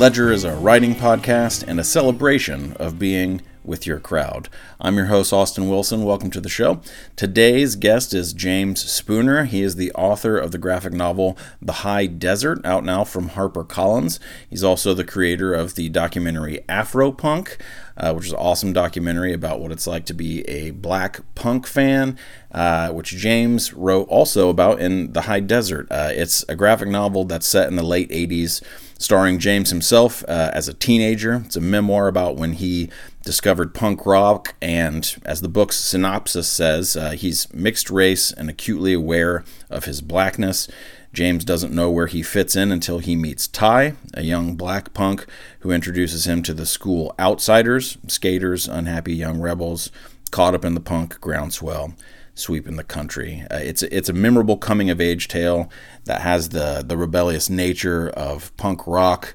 Ledger is a writing podcast and a celebration of being with your crowd. I'm your host, Austin Wilson. Welcome to the show. Today's guest is James Spooner. He is the author of the graphic novel The High Desert, out now from HarperCollins. He's also the creator of the documentary Afropunk, uh, which is an awesome documentary about what it's like to be a black punk fan, uh, which James wrote also about in The High Desert. Uh, it's a graphic novel that's set in the late 80s starring James himself uh, as a teenager. It's a memoir about when he discovered punk rock, and as the book's synopsis says, uh, he's mixed race and acutely aware of his blackness. James doesn't know where he fits in until he meets Ty, a young black punk who introduces him to the school outsiders, skaters, unhappy young rebels, caught up in the punk groundswell sweeping the country. Uh, it's it's a memorable coming of age tale that has the the rebellious nature of punk rock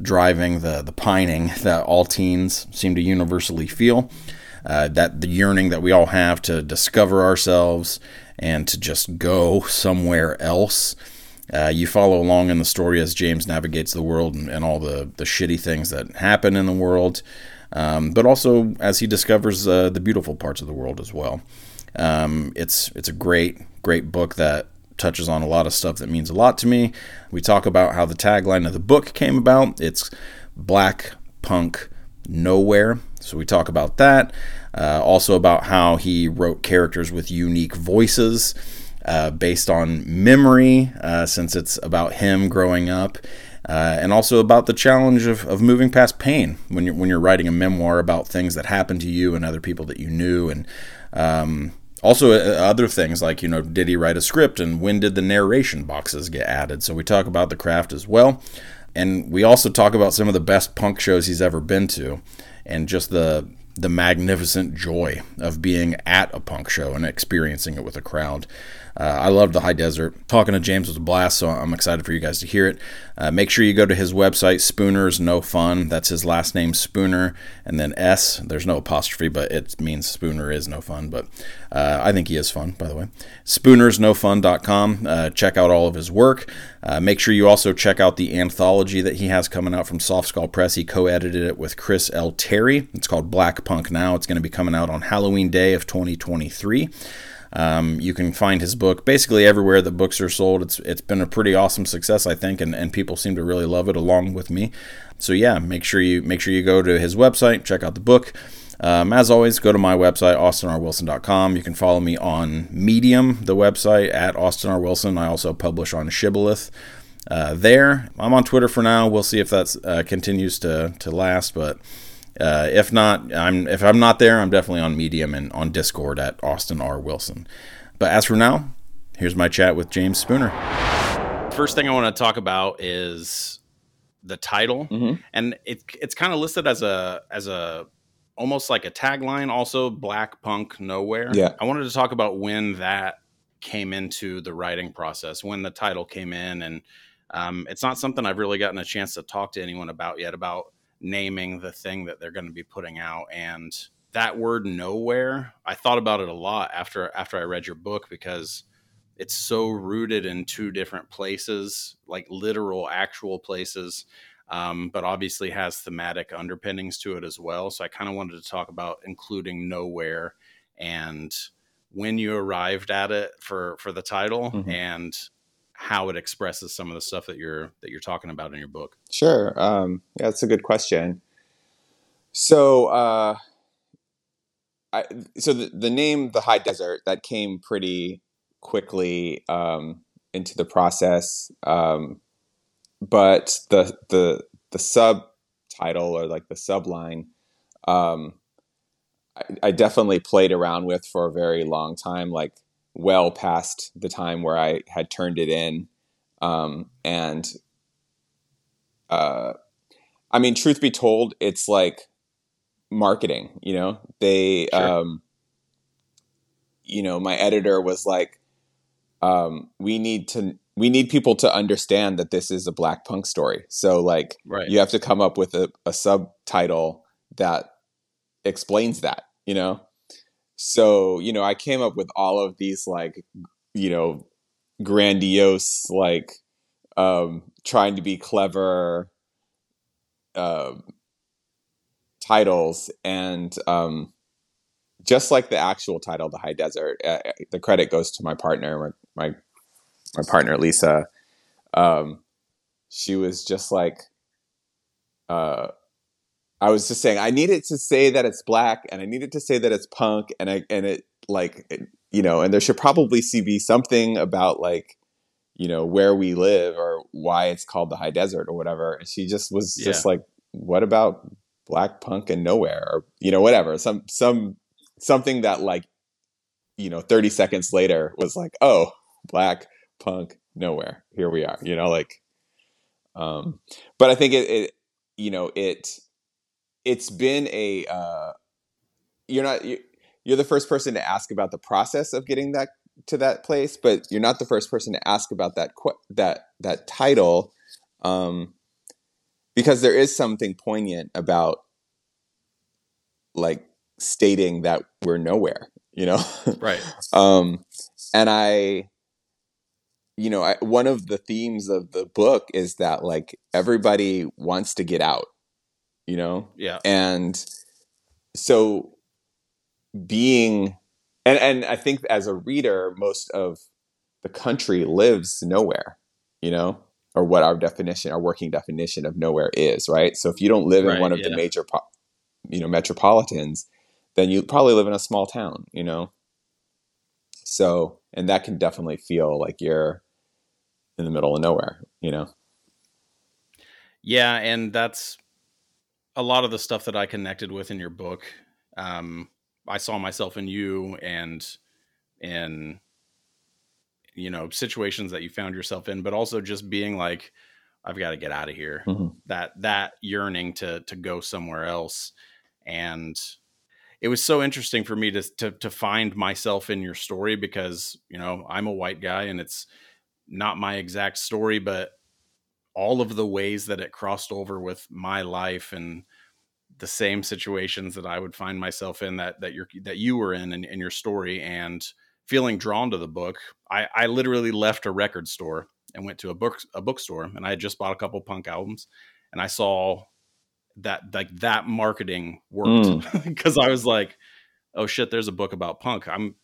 driving the the pining that all teens seem to universally feel. Uh, that the yearning that we all have to discover ourselves and to just go somewhere else. Uh, you follow along in the story as James navigates the world and, and all the, the shitty things that happen in the world, um, but also as he discovers uh, the beautiful parts of the world as well. Um, it's it's a great great book that touches on a lot of stuff that means a lot to me. We talk about how the tagline of the book came about. It's black punk nowhere. So we talk about that. Uh, also about how he wrote characters with unique voices uh, based on memory, uh, since it's about him growing up. Uh, and also about the challenge of, of moving past pain when you're when you're writing a memoir about things that happened to you and other people that you knew and um, also, uh, other things like, you know, did he write a script and when did the narration boxes get added? So we talk about the craft as well. And we also talk about some of the best punk shows he's ever been to and just the the magnificent joy of being at a punk show and experiencing it with a crowd. Uh, I love the high desert. Talking to James was a blast, so I'm excited for you guys to hear it. Uh, make sure you go to his website, Spooner's No Fun. That's his last name, Spooner, and then S. There's no apostrophe, but it means Spooner is no fun. But uh, I think he is fun, by the way. SpoonersNoFun.com. Uh, check out all of his work. Uh, make sure you also check out the anthology that he has coming out from Soft Skull Press. He co-edited it with Chris L. Terry. It's called Black Punk Now. It's going to be coming out on Halloween Day of 2023. Um, you can find his book basically everywhere that books are sold. It's it's been a pretty awesome success, I think, and, and people seem to really love it along with me. So yeah, make sure you make sure you go to his website, check out the book. Um, as always, go to my website, austinrwilson.com. You can follow me on Medium, the website, at Austin R. Wilson. I also publish on Shibboleth. Uh, there, I'm on Twitter for now. We'll see if that uh, continues to, to last, but uh, if not, I'm if I'm not there, I'm definitely on Medium and on Discord at Austin R. Wilson. But as for now, here's my chat with James Spooner. First thing I want to talk about is the title, mm-hmm. and it, it's kind of listed as a as a almost like a tagline. Also, Black Punk Nowhere. Yeah, I wanted to talk about when that came into the writing process, when the title came in, and um, it's not something I've really gotten a chance to talk to anyone about yet about naming the thing that they're going to be putting out and that word nowhere i thought about it a lot after after i read your book because it's so rooted in two different places like literal actual places um, but obviously has thematic underpinnings to it as well so i kind of wanted to talk about including nowhere and when you arrived at it for for the title mm-hmm. and how it expresses some of the stuff that you're that you're talking about in your book. Sure. Um, yeah, that's a good question. So, uh, I, so the, the name the High Desert that came pretty quickly um, into the process, um, but the the the subtitle or like the subline, um, I, I definitely played around with for a very long time, like well past the time where I had turned it in. Um, and uh, I mean, truth be told, it's like marketing, you know, they, sure. um, you know, my editor was like, um, we need to, we need people to understand that this is a black punk story. So like, right. you have to come up with a, a subtitle that explains that, you know? So, you know, I came up with all of these like, you know, grandiose, like um, trying to be clever, uh, titles and um, just like the actual title, the High Desert, uh, the credit goes to my partner, my my, my partner Lisa. Um, she was just like, uh, I was just saying, I needed to say that it's black, and I needed to say that it's punk, and I and it like it, you know, and there should probably see be something about like you know where we live or why it's called the high desert or whatever and she just was yeah. just like what about black punk and nowhere or you know whatever some some something that like you know 30 seconds later was like oh black punk nowhere here we are you know like um but i think it, it you know it it's been a uh you're not you're the first person to ask about the process of getting that to that place but you're not the first person to ask about that that that title um because there is something poignant about like stating that we're nowhere, you know? Right. um, and I, you know, I, one of the themes of the book is that like everybody wants to get out, you know? Yeah. And so being, and, and I think as a reader, most of the country lives nowhere, you know? Or what our definition, our working definition of nowhere is, right? So if you don't live in one of yeah. the major, you know, metropolitans, then you probably live in a small town, you know? So, and that can definitely feel like you're in the middle of nowhere, you know? Yeah. And that's a lot of the stuff that I connected with in your book. Um, I saw myself in you and in, you know, situations that you found yourself in, but also just being like, I've got to get out of here. Mm-hmm. That, that yearning to, to go somewhere else. And, it was so interesting for me to, to to find myself in your story because you know I'm a white guy and it's not my exact story, but all of the ways that it crossed over with my life and the same situations that I would find myself in that that you that you were in, in in your story and feeling drawn to the book. I, I literally left a record store and went to a book a bookstore and I had just bought a couple punk albums and I saw that like that marketing worked because mm. I was like, oh shit, there's a book about punk. I'm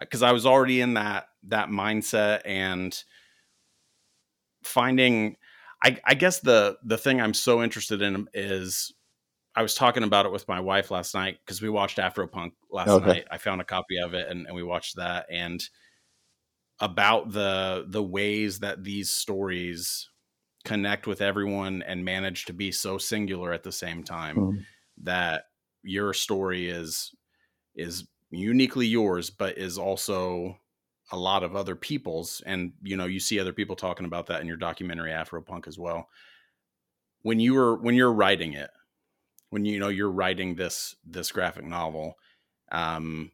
because I was already in that that mindset and finding I, I guess the the thing I'm so interested in is I was talking about it with my wife last night because we watched Afropunk last okay. night. I found a copy of it and, and we watched that and about the the ways that these stories connect with everyone and manage to be so singular at the same time mm-hmm. that your story is is uniquely yours but is also a lot of other people's and you know you see other people talking about that in your documentary afropunk as well when you were when you're writing it when you know you're writing this this graphic novel um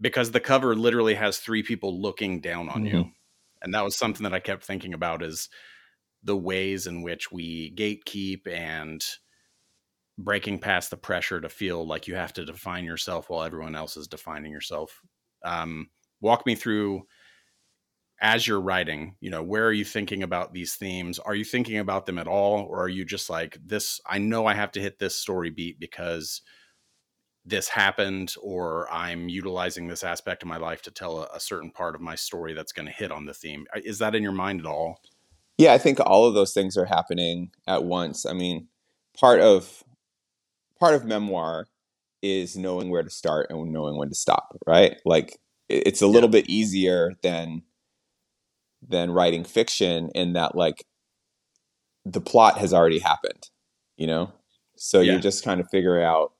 because the cover literally has three people looking down on mm-hmm. you and that was something that i kept thinking about is the ways in which we gatekeep and breaking past the pressure to feel like you have to define yourself while everyone else is defining yourself. Um, walk me through as you're writing, you know, where are you thinking about these themes? Are you thinking about them at all? Or are you just like, this, I know I have to hit this story beat because this happened, or I'm utilizing this aspect of my life to tell a, a certain part of my story that's going to hit on the theme? Is that in your mind at all? Yeah, I think all of those things are happening at once. I mean, part of part of memoir is knowing where to start and knowing when to stop, right? Like it's a little yeah. bit easier than than writing fiction in that like the plot has already happened, you know? So yeah. you're just kind of figuring out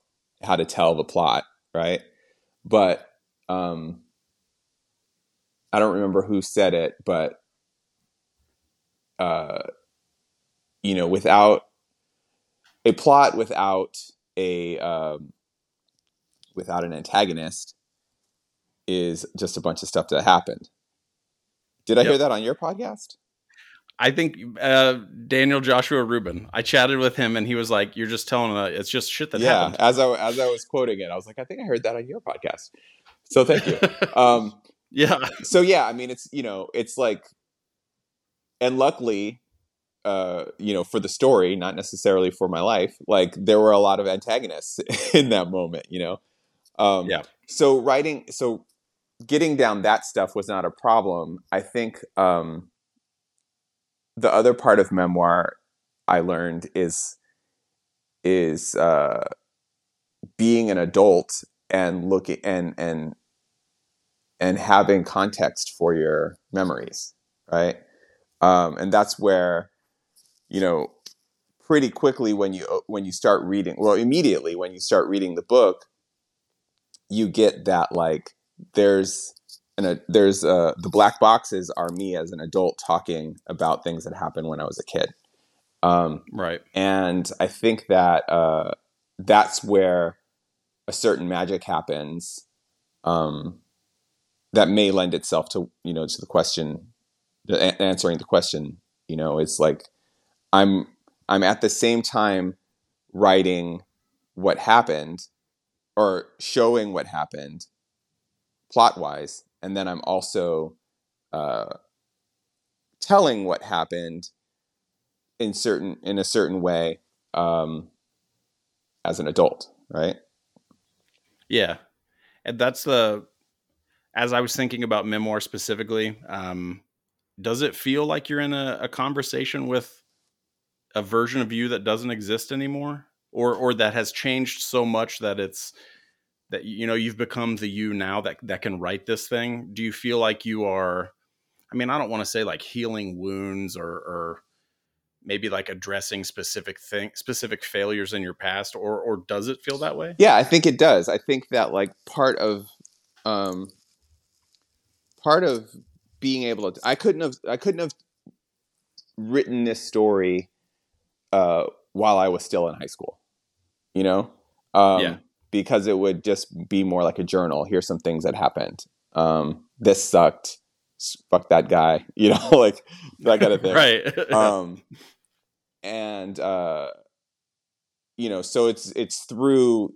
how to tell the plot, right? But um I don't remember who said it, but uh, you know, without a plot, without a um, without an antagonist, is just a bunch of stuff that happened. Did I yep. hear that on your podcast? I think uh, Daniel Joshua Rubin. I chatted with him, and he was like, "You're just telling a, it's just shit that yeah, happened." Yeah, as I as I was quoting it, I was like, "I think I heard that on your podcast." So thank you. um, yeah. So yeah, I mean, it's you know, it's like and luckily, uh, you know, for the story, not necessarily for my life. Like there were a lot of antagonists in that moment, you know. Um, Yeah. So writing, so getting down that stuff was not a problem. I think um, the other part of memoir I learned is is uh, being an adult and looking and and and having context for your memories, right? Um, and that's where you know pretty quickly when you when you start reading well immediately when you start reading the book you get that like there's and a, there's uh, the black boxes are me as an adult talking about things that happened when I was a kid, um, Right. and I think that uh, that's where a certain magic happens um, that may lend itself to you know to the question, the, a- answering the question. You know, it's like I'm I'm at the same time writing what happened or showing what happened plot wise, and then I'm also uh, telling what happened in certain in a certain way um, as an adult, right? Yeah. And that's the as I was thinking about memoir specifically, um, does it feel like you're in a, a conversation with a version of you that doesn't exist anymore? Or or that has changed so much that it's that you know you've become the you now that that can write this thing? Do you feel like you are I mean, I don't want to say like healing wounds or or maybe like addressing specific thing specific failures in your past or or does it feel that way? Yeah, I think it does. I think that like part of um, part of being able to I couldn't have I couldn't have written this story uh, while I was still in high school. You know? Um, Yeah. Because it would just be more like a journal. Here's some things that happened. Um, this sucked. Fuck that guy. You know, like that kind of thing. right. um and uh you know so it's it's through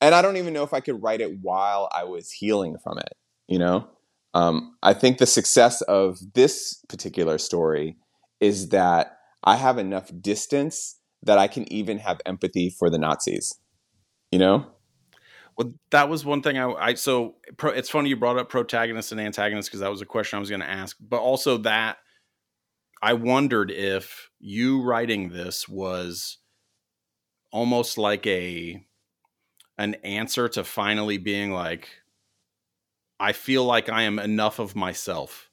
and i don't even know if i could write it while i was healing from it you know um i think the success of this particular story is that i have enough distance that i can even have empathy for the nazis you know Well, that was one thing I, I so pro, it's funny you brought up protagonist and antagonist because that was a question I was going to ask. But also that I wondered if you writing this was almost like a an answer to finally being like, I feel like I am enough of myself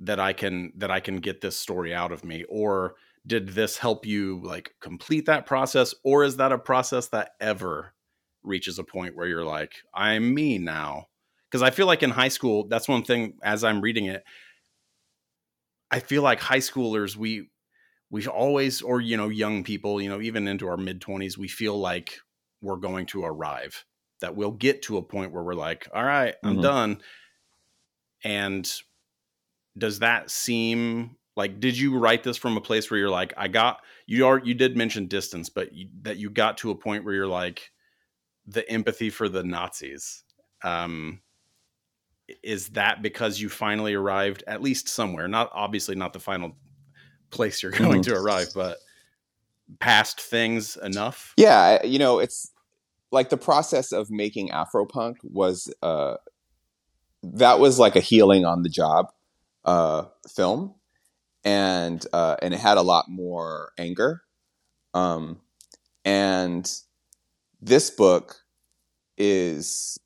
that I can that I can get this story out of me, or did this help you like complete that process, or is that a process that ever reaches a point where you're like, I'm me now. Because I feel like in high school, that's one thing as I'm reading it, I feel like high schoolers, we we always, or you know, young people, you know, even into our mid twenties, we feel like we're going to arrive. That we'll get to a point where we're like, all right, I'm Mhm. done. And does that seem like did you write this from a place where you're like, I got you are you did mention distance, but you, that you got to a point where you're like, the empathy for the Nazis. Um, is that because you finally arrived at least somewhere? Not obviously not the final place you're going Mhm. to arrive, but past things enough. Yeah, you know, it's like the process of making Afropunk was uh that was like a healing on the job uh film and uh and it had a lot more anger. Um and this book is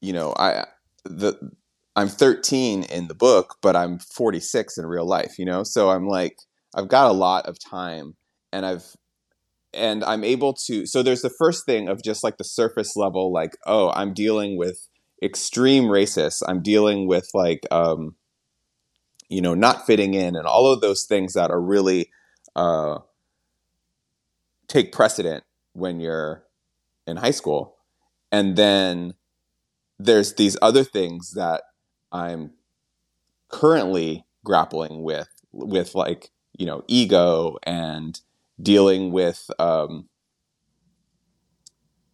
you know, I the I'm 13 in the book, but I'm 46 in real life, you know? So I'm like I've got a lot of time and I've and I'm able to. So there's the first thing of just like the surface level, like, oh, I'm dealing with extreme racists. I'm dealing with like, um, you know, not fitting in, and all of those things that are really uh, take precedent when you're in high school. And then there's these other things that I'm currently grappling with, with like, you know, ego and dealing with um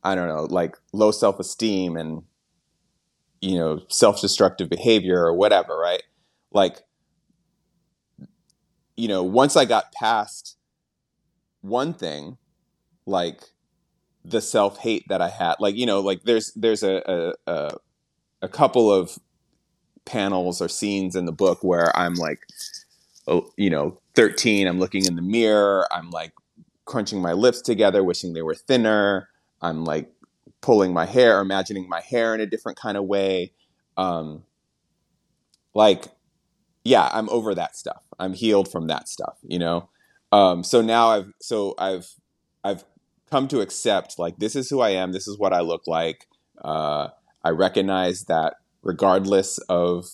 i don't know like low self-esteem and you know self-destructive behavior or whatever right like you know, once I got past one thing, like the self hate that I had, like you know, like there's there's a, a a couple of panels or scenes in the book where I'm like, oh, you know, 13. I'm looking in the mirror. I'm like crunching my lips together, wishing they were thinner. I'm like pulling my hair, imagining my hair in a different kind of way. Um, like, yeah, I'm over that stuff. I'm healed from that stuff, you know. Um, so now I've so I've I've come to accept like this is who I am. This is what I look like. Uh, I recognize that regardless of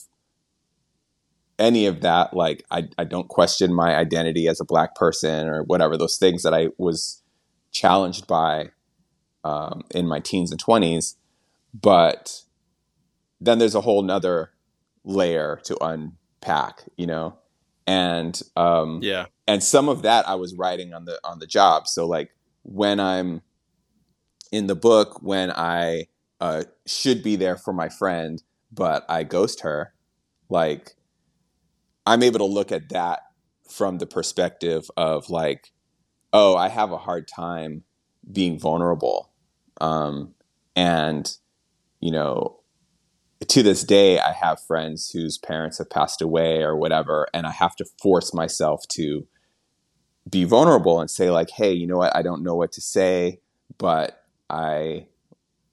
any of that, like I, I don't question my identity as a black person or whatever those things that I was challenged by um, in my teens and 20s. But then there's a whole nother layer to unpack, you know? And um, yeah, and some of that I was writing on the on the job. So like when I'm in the book, when I uh, should be there for my friend, but I ghost her, like I'm able to look at that from the perspective of like, oh, I have a hard time being vulnerable. Um, and, you know, to this day, I have friends whose parents have passed away or whatever, and I have to force myself to be vulnerable and say, like, hey, you know what? I don't know what to say, but I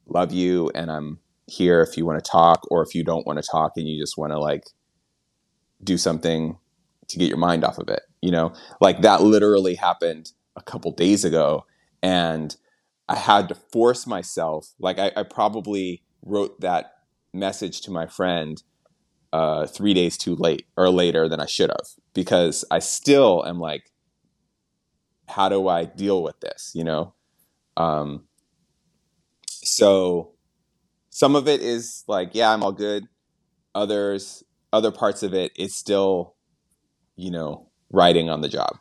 love you and I'm here if you want to talk, or if you don't want to talk and you just want to like do something to get your mind off of it. You know, like that literally happened a couple days ago. And I had to force myself, like, I, I probably wrote that message to my friend uh, three days too late or later than I should have because I still am like, how do I deal with this? You know? Um, so some of it is like, yeah, I'm all good. Others, other parts of it is still, you know, writing on the job,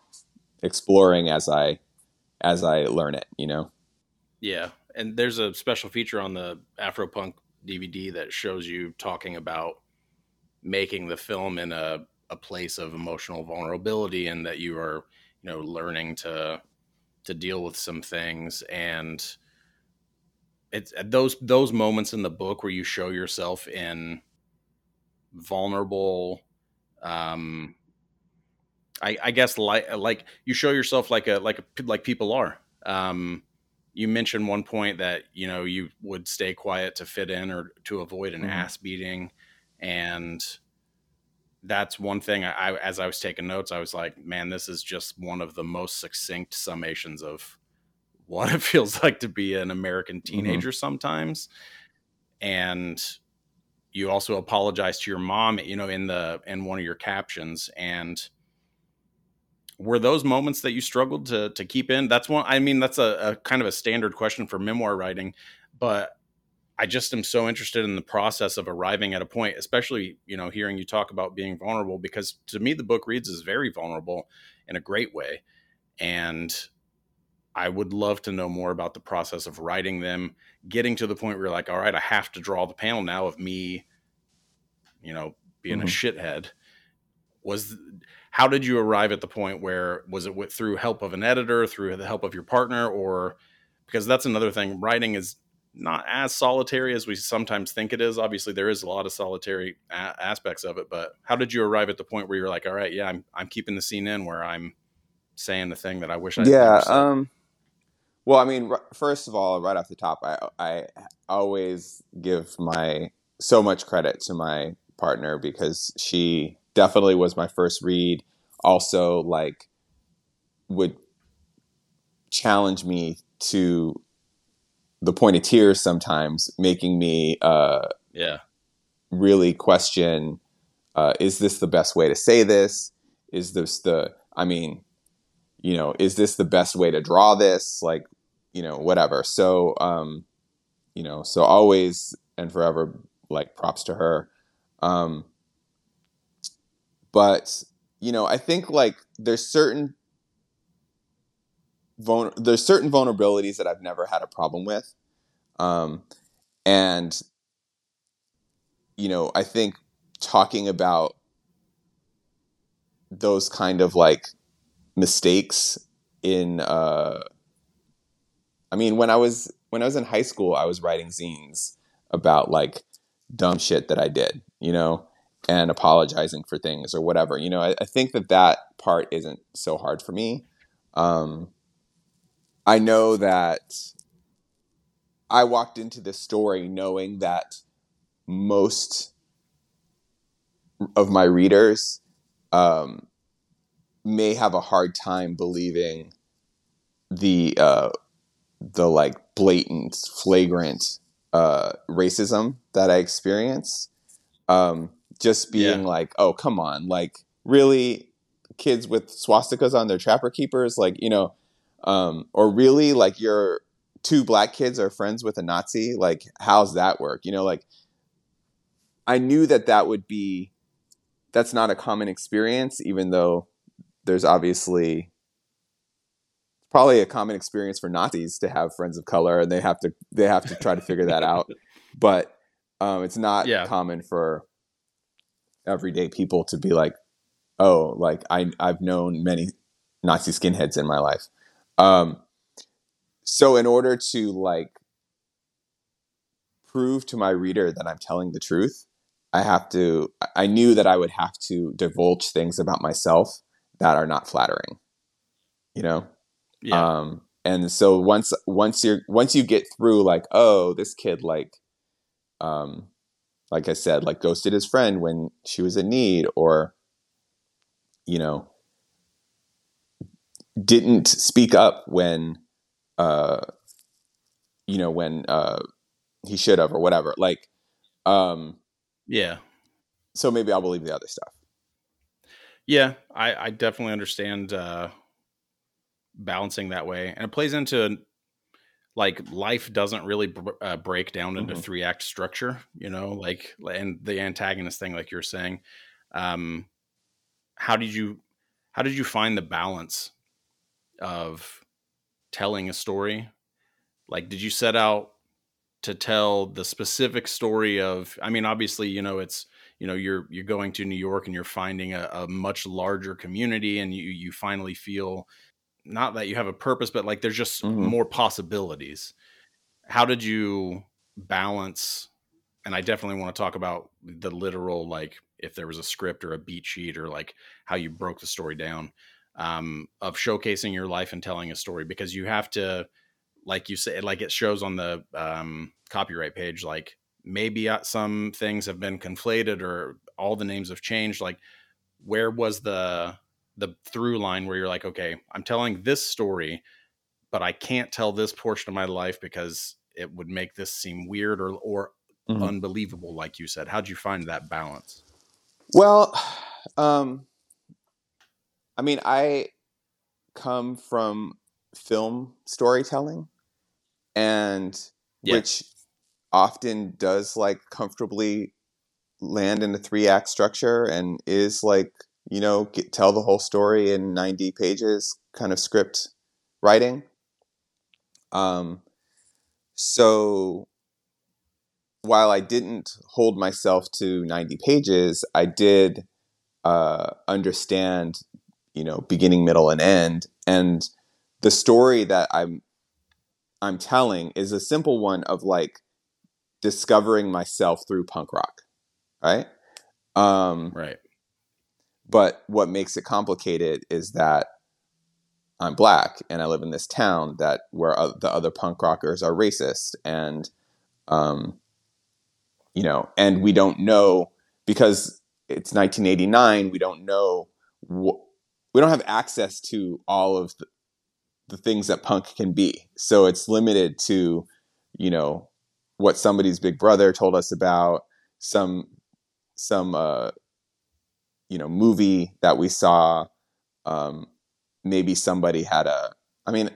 exploring as I, as I learn it, you know? Yeah. And there's a special feature on the Afropunk DVD that shows you talking about making the film in a, a place of emotional vulnerability and that you are, you know, learning to to deal with some things. And it's those those moments in the book where you show yourself in vulnerable um I, I guess like like you show yourself like a like a, like people are. Um you mentioned one point that you know you would stay quiet to fit in or to avoid an mm-hmm. ass beating and that's one thing I, as i was taking notes i was like man this is just one of the most succinct summations of what it feels like to be an american mm-hmm. teenager mm-hmm. sometimes and you also apologize to your mom you know in the in one of your captions and were those moments that you struggled to to keep in? That's one. I mean, that's a, a, kind of a standard question for memoir writing, but I just am so interested in the process of arriving at a point, especially you know hearing you talk about being vulnerable, because to me the book reads as very vulnerable in a great way, and I would love to know more about the process of writing them, getting to the point where you're like, all right, I have to draw the panel now of me, you know, being mm-hmm. a shithead. Was how did you arrive at the point where was it with, through help of an editor through the help of your partner or because that's another thing writing is not as solitary as we sometimes think it is. Obviously there is a lot of solitary a- aspects of it but how did you arrive at the point where you're like all right yeah i'm, I'm keeping the scene in where i'm saying the thing that i wish i yeah um well i mean first of all right off the top i i always give my so much credit to my partner because she definitely was my first read. Also, like, would challenge me to the point of tears sometimes, making me, uh, yeah, really question: uh, Is this the best way to say this? Is this the? I mean, you know, is this the best way to draw this? Like, you know, whatever. So, um, you know, so always and forever, like, props to her. Um, but you know, I think like there's certain there's certain vulnerabilities that I've never had a problem with, um, and you know, I think talking about those kind of like mistakes in uh I mean when I was when I was in high school I was writing zines about like dumb shit that I did, you know, and apologizing for things or whatever. You know, I, I think that that part isn't so hard for me. Um I know that I walked into this story knowing that most of my readers um, may have a hard time believing the uh, the like blatant, flagrant uh, racism that I experience. Um, just being yeah. like, oh, come on, like really, kids with swastikas on their trapper keepers, like you know, um, or really like your two black kids are friends with a Nazi, like how's that work? You know, like I knew that that would be that's not a common experience, even though there's obviously probably a common experience for Nazis to have friends of color, and they have to they have to try to figure that out. But um, it's not yeah. common for everyday people to be like, oh, like I I've known many Nazi skinheads in my life. Um, so in order to like prove to my reader that I'm telling the truth, I have to, I knew that I would have to divulge things about myself that are not flattering, you know? Yeah. Um, and so once, once you're, once you get through like, oh, this kid, like, um, like I said, like ghosted his friend when she was in need or, you know, didn't speak up when, uh, you know, when, uh, he should have or whatever. Like, um, yeah. So maybe I'll believe the other stuff. Yeah, I, I definitely understand uh, balancing that way, and it plays into like life doesn't really b- uh, break down into mm-hmm. three act structure, you know, like and the antagonist thing, like you're saying. Um, how did you how did you find the balance of telling a story? Like, did you set out to tell the specific story of i mean obviously you know it's you know you're you're going to new york and you're finding a, a, much larger community and you you finally feel not that you have a purpose but like there's just mm-hmm. more possibilities how did you balance and i definitely want to talk about the literal like if there was a script or a beat sheet or like how you broke the story down um, of showcasing your life and telling a story because you have to like you said, like it shows on the um, copyright page, like maybe uh, some things have been conflated or all the names have changed. Like, where was the the through line where you're like, okay, I'm telling this story, but I can't tell this portion of my life because it would make this seem weird or or mm-hmm. unbelievable, like you said. How'd you find that balance? Well, um, I mean, I come from film storytelling and yeah. which often does like comfortably land in a three act structure and is like you know get, tell the whole story in 90 pages kind of script writing um so while i didn't hold myself to 90 pages i did uh understand you know beginning middle and end and the story that i'm I'm telling is a simple one of like discovering myself through punk rock, right? Um, right. But what makes it complicated is that I'm black and I live in this town that where the other punk rockers are racist and, um, you know, and we don't know because it's 1989. We don't know. Wh- we don't have access to all of the, the things that punk can be. So it's limited to, you know, what somebody's big brother told us about, some some uh you know movie that we saw um maybe somebody had a i mean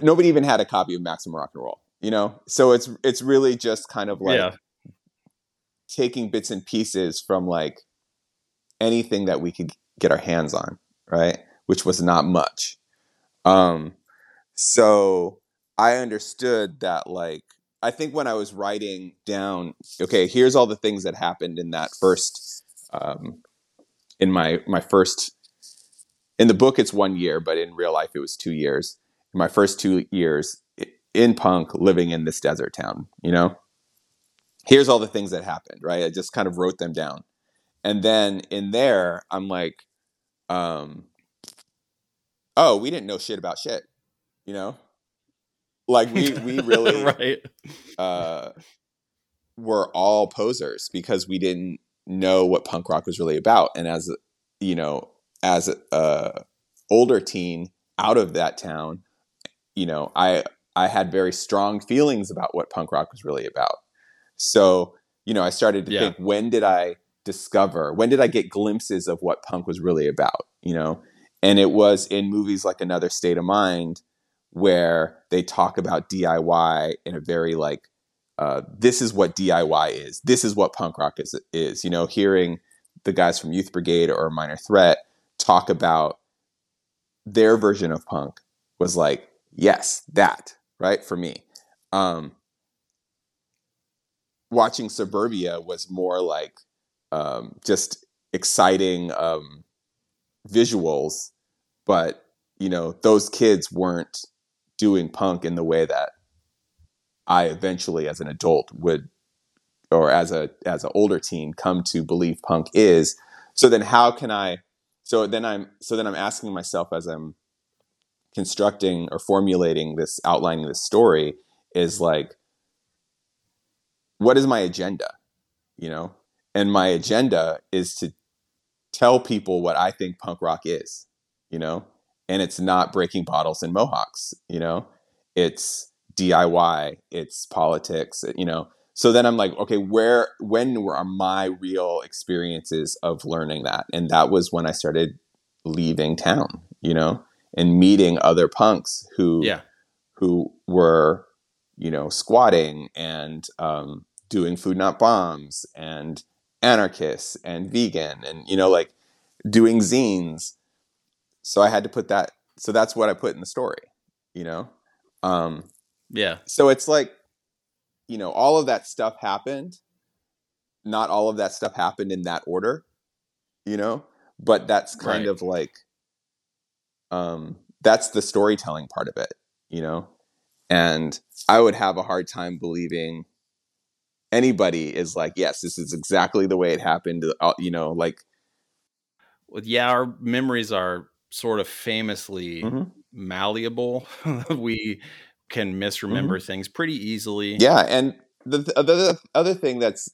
nobody even had a copy of Maximum Rocknroll you know? So it's it's really just kind of like yeah. taking bits and pieces from like anything that we could get our hands on right? Which was not much. Um, so I understood that like I think when I was writing down, okay, here's all the things that happened in that first um, in my my first in the book it's one year, but in real life it was two years. My first two years in punk, living in this desert town. You know, here's all the things that happened. Right, I just kind of wrote them down, and then in there I'm like, um, oh, we didn't know shit about shit. You know, like we we really right. uh, were all posers because we didn't know what punk rock was really about. And as you know, as a older teen out of that town, you know, I I had very strong feelings about what punk rock was really about. So, you know, I started to Yeah. think, when did I discover? When did I get glimpses of what punk was really about? You know, and it was in movies like Another State of Mind where they talk about DIY in a very like uh, this is what DIY is. This is what punk rock is. Is you know hearing the guys from Youth Brigade or Minor Threat talk about their version of punk was like yes that right for me. Um, watching Suburbia was more like um, just exciting um, visuals, but you know those kids weren't doing punk in the way that I eventually, as an adult, would, or as a as an older teen, come to believe punk is. So then, how can I? So then I'm so then I'm asking myself as I'm constructing or formulating this, outlining this story, is like, what is my agenda? You know, and my agenda is to tell people what I think punk rock is. You know, and it's not breaking bottles and mohawks. You know, it's DIY, it's politics, you know. So then I'm like, okay, where when were my real experiences of learning that? And that was when I started leaving town, you know, and meeting other punks who Yeah. who were, you know, squatting and um, doing food not bombs and anarchists and vegan and you know like doing zines. So I had to put that. So that's what I put in the story, you know. Um, Yeah. so it's like you know all of that stuff happened not all of that stuff happened in that order you know but that's kind Right. of like um that's the storytelling part of it you know and i would have a hard time believing anybody is like yes this is exactly the way it happened uh, you know like Well, yeah, our memories are sort of famously Mhm. malleable. we can misremember things pretty easily. Mm-hmm. Yeah, and the, the other other thing that's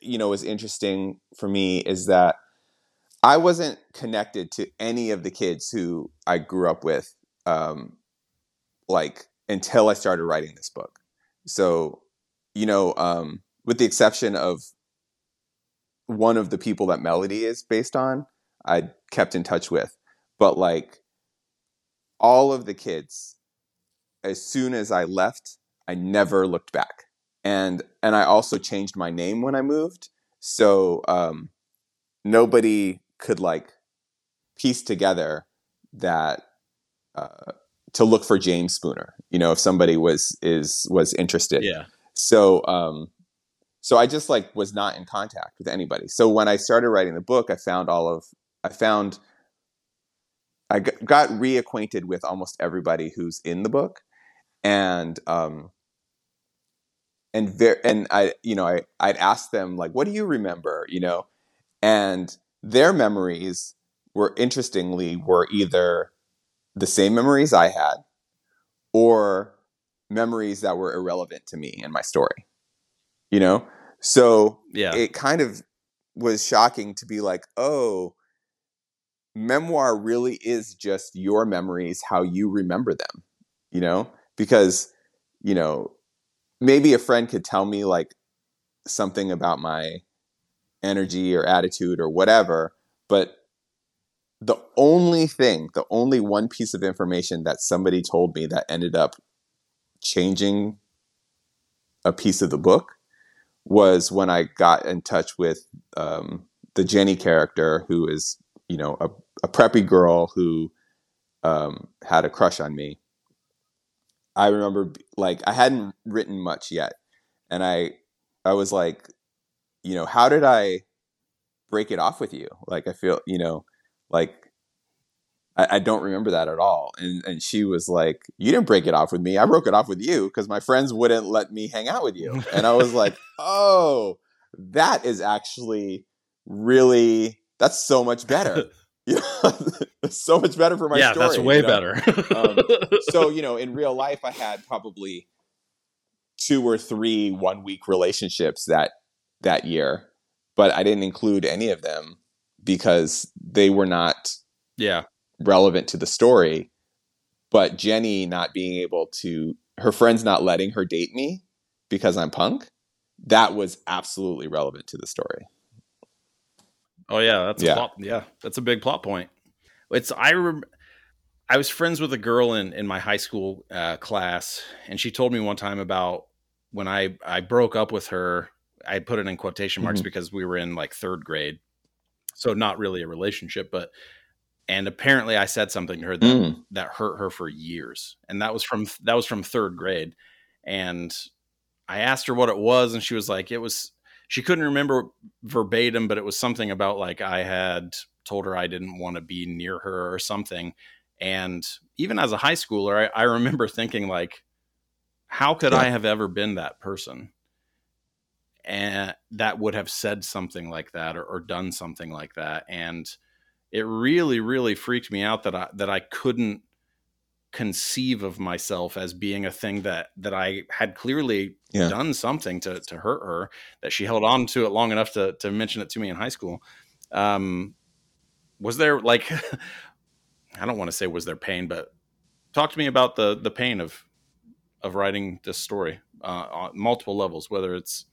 you know is interesting for me is that I wasn't connected to any of the kids who I grew up with, um, like until I started writing this book. So, you know, um, with the exception of one of the people that Melody is based on, I kept in touch with, but like all of the kids, as soon as I left, I never looked back and and I also changed my name when I moved, so um, nobody could like piece together that uh, to look for James Spooner. You know, if somebody was is was interested. Yeah. So um, so I just like was not in contact with anybody. So when I started writing the book, I found all of I found I got reacquainted with almost everybody who's in the book, and um, and ver- and I you know I I'd ask them like, what do you remember? You know, and their memories were interestingly were either the same memories I had, or memories that were irrelevant to me and my story. You know, so Yeah. it kind of was shocking to be like, oh, memoir really is just your memories, how you remember them, you know? Because, you know, maybe a friend could tell me like something about my energy or attitude or whatever, but the only thing, the only one piece of information that somebody told me that ended up changing a piece of the book was when I got in touch with um, the Jenny character, who is, you know, a, a preppy girl who um, had a crush on me. I remember, like, I hadn't written much yet, and I, I was like, you know, how did I break it off with you? Like, I feel, you know, like I, I don't remember that at all. And and she was like, "You didn't break it off with me. I broke it off with you because my friends wouldn't let me hang out with you." And I was like, "Oh, that is actually really that's so much better." You know, so much better for my yeah, story. that's way you know? better. Um, so you know, in real life, I had probably two or three one week relationships that that year, but I didn't include any of them because they were not yeah, relevant to the story. But Jenny not being able to, her friends not letting her date me because I'm punk, that was absolutely relevant to the story. Oh yeah, that's Yeah. A plot, yeah, that's a big plot point. It's I rem- I was friends with a girl in in my high school uh, class, and she told me one time about when I I broke up with her. I put it in quotation marks Mhm. because we were in like third grade, so not really a relationship, but and apparently I said something to her that Mm. that hurt her for years, and that was from that was from third grade, and I asked her what it was, and she was like, it was she couldn't remember verbatim, but it was something about like I had told her I didn't want to be near her or something. And even as a high schooler, I, I remember thinking like, how could Yeah. I have ever been that person? And that would have said something like that or, or done something like that. And it really, really freaked me out that I that I couldn't conceive of myself as being a thing that that I had clearly Yeah. done something to to hurt her that she held on to it long enough to to mention it to me in high school. Um, was there like I don't want to say was there pain, but talk to me about the the pain of of writing this story uh, on multiple levels, whether it's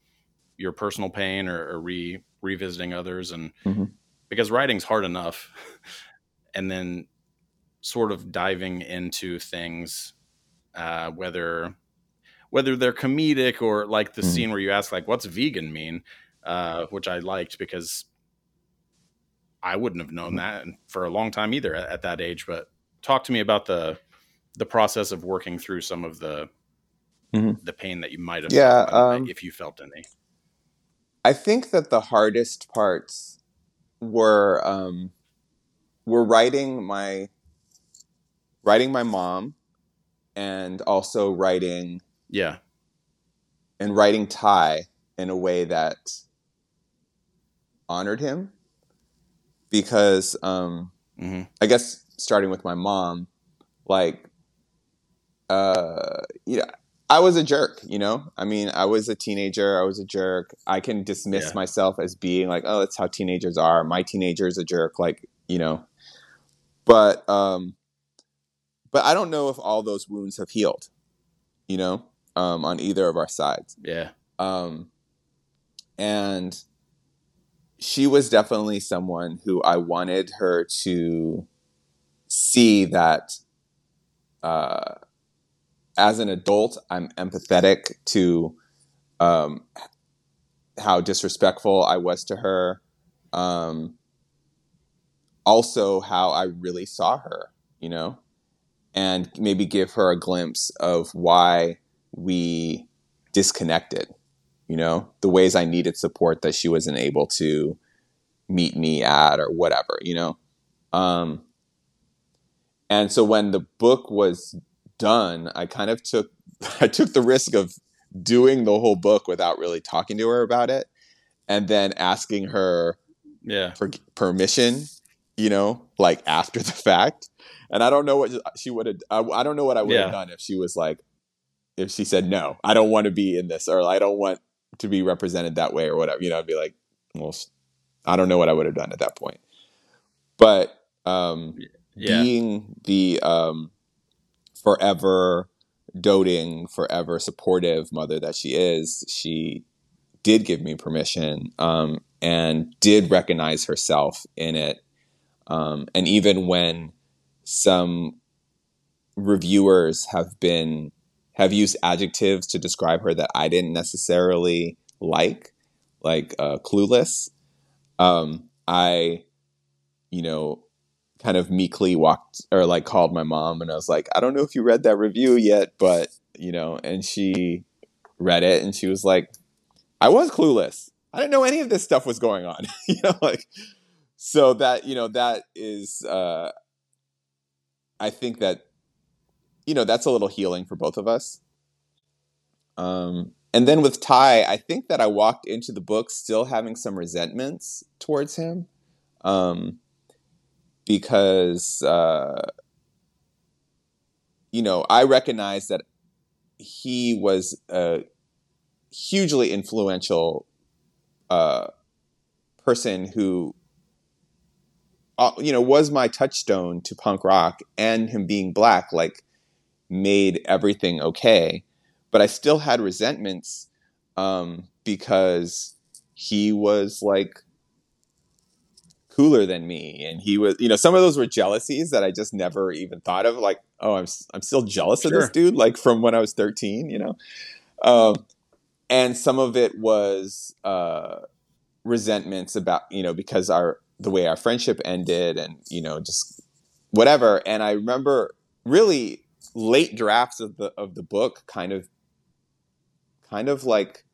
your personal pain or, or re revisiting others, and Mhm. because writing's hard enough, and then sort of diving into things, uh, whether whether they're comedic or like the Mhm. scene where you ask like, "What's vegan mean?" Uh, which I liked because I wouldn't have known that for a long time either at, at that age. But talk to me about the the process of working through some of the Mhm. the pain that you might have Yeah, felt, um, if you felt any. I think that the hardest parts were um, were writing my writing my mom, and also writing Yeah, and writing Ty in a way that honored him, because um, hmm I guess starting with my mom, like, uh, you know, I was a jerk, you know? I mean, I was a teenager, I was a jerk. I can dismiss Yeah. myself as being like, oh, that's how teenagers are. My teenager is a jerk, like, you know. But um but I don't know if all those wounds have healed, you know, um, on either of our sides yeah, um, and she was definitely someone who I wanted her to see that uh, as an adult, I'm empathetic to um, how disrespectful I was to her. Um, also, how I really saw her, you know, and maybe give her a glimpse of why we disconnected you know the ways i needed support that she wasn't able to meet me at or whatever you know? Um and so when the book was done i kind of took i took the risk of doing the whole book without really talking to her about it and then asking her yeah, for permission you know like after the fact and i don't know what she would have I, I don't know what i would have Yeah. done if she was like if she said no. I don't want to be in this or i don't want to be represented that way or whatever you know i'd be like well I don't know what i would have done at that point. But um yeah, being the um forever doting forever supportive mother that she is she did give me permission um, and did recognize herself in it. Um, and even when some reviewers have been have used adjectives to describe her that i didn't necessarily like like uh, clueless um, i you know kind of meekly walked or like called my mom and I was like, I don't know if you read that review yet, but you know, and she read it and she was like, I was clueless. I didn't know any of this stuff was going on. you know, like so that, you know, that is uh I think that you know that's a little healing for both of us. Um, and then with Ty, I think that I walked into the book still having some resentments towards him, um, because uh, you know I recognize that he was a hugely influential uh, person who uh, you know was my touchstone to punk rock and him being black like made everything okay. But i still had resentments um, because he was like cooler than me. And he was you know some of those were jealousies that i just never even thought of like oh i'm, I'm still jealous sure. of this dude like from when i was 13 you know? Um, and some of it was uh, resentments about you know because our the way our friendship ended and you know just whatever. And i remember really late drafts of the of the book kind of kind of like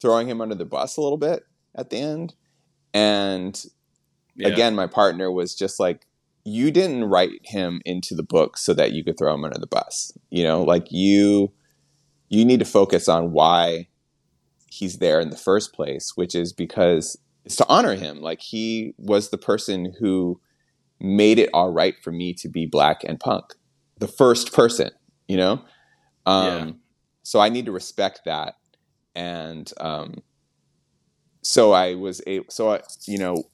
throwing him under the bus a little bit at the end. And yeah. again my partner was just like you didn't write him into the book so that you could throw him under the bus. You know like you you need to focus on why he's there in the first place which is because is to honor him. Like he was the person who made it all right for me to be black and punk. The first person, you know? Um, yeah. So I need to respect that. And um, so I was a so I, you know,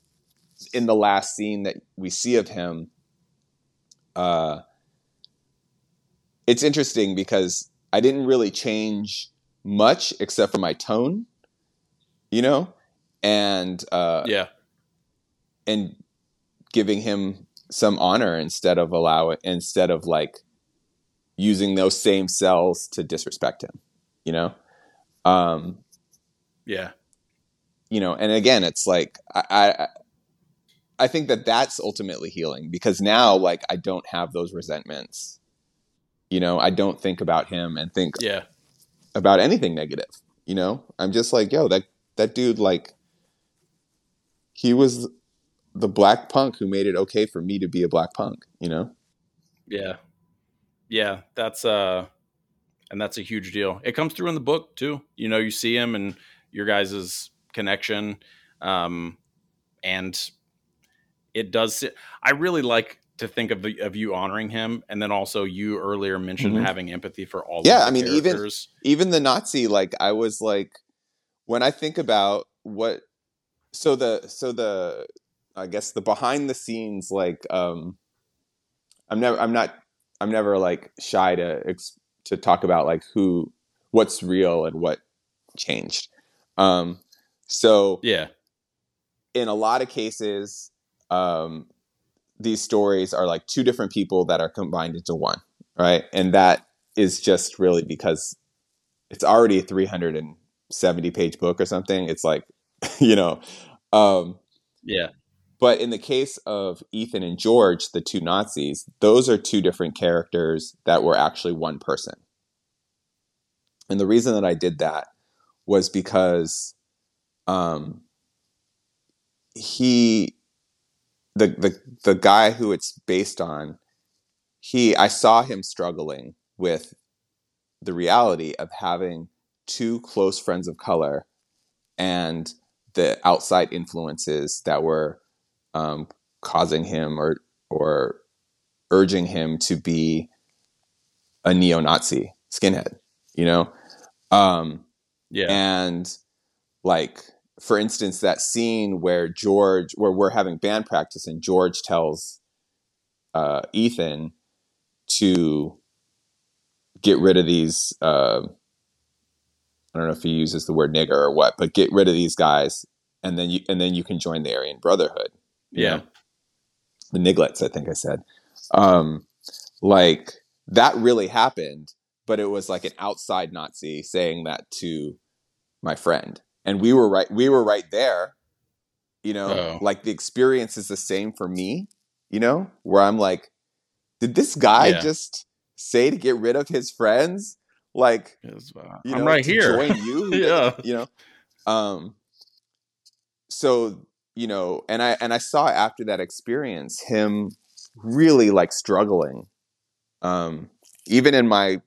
in the last scene that we see of him, uh, it's interesting because I didn't really change much except for my tone, you know? And uh, yeah, and giving him some honor instead of allow it instead of like using those same cells to disrespect him. You know, um, yeah, you know, and again, it's like I, I I think that that's ultimately healing because now like I don't have those resentments. You know, I don't think about him and think yeah about anything negative. You know, I'm just like, yo, that that dude like he was the black punk who made it okay for me to be a black punk, you know? Yeah. Yeah, that's uh and that's a huge deal. It comes through in the book too. You know, you see him and your guys' connection um and it does I really like to think of the, of you honoring him and then also you earlier mentioned mm-hmm. having empathy for all yeah i mean characters. even even the nazi like i was like when i think about what so the so the I guess the behind the scenes like um I'm never I'm not I'm never like shy to to talk about like who what's real and what changed. Um so yeah. In a lot of cases um these stories are like two different people that are combined into one, right? And that is just really because it's already a 370 page book or something. It's like you know. Um, yeah. But in the case of Ethan and George, the two Nazis, those are two different characters that were actually one person. And the reason that I did that was because um, he, the, the, the guy who it's based on, he, I saw him struggling with the reality of having two close friends of color and the outside influences that were um, causing him or or urging him to be a neo-Nazi skinhead, you know? Um, yeah. And like, for instance, that scene where George, where we're having band practice and George tells uh, Ethan to get rid of these uh, I don't know if he uses the word nigger or what, but get rid of these guys, and then you and then you can join the Aryan Brotherhood. Yeah, know? the Niglets, I think I said. Um, like that really happened, but it was like an outside Nazi saying that to my friend, and we were right. We were right there. You know, oh. like the experience is the same for me. You know, where I'm like, did this guy yeah. just say to get rid of his friends? Like uh, you know, I'm right here. Join you, yeah. You know, um, so you know, and I and I saw after that experience him really like struggling. Um, even in my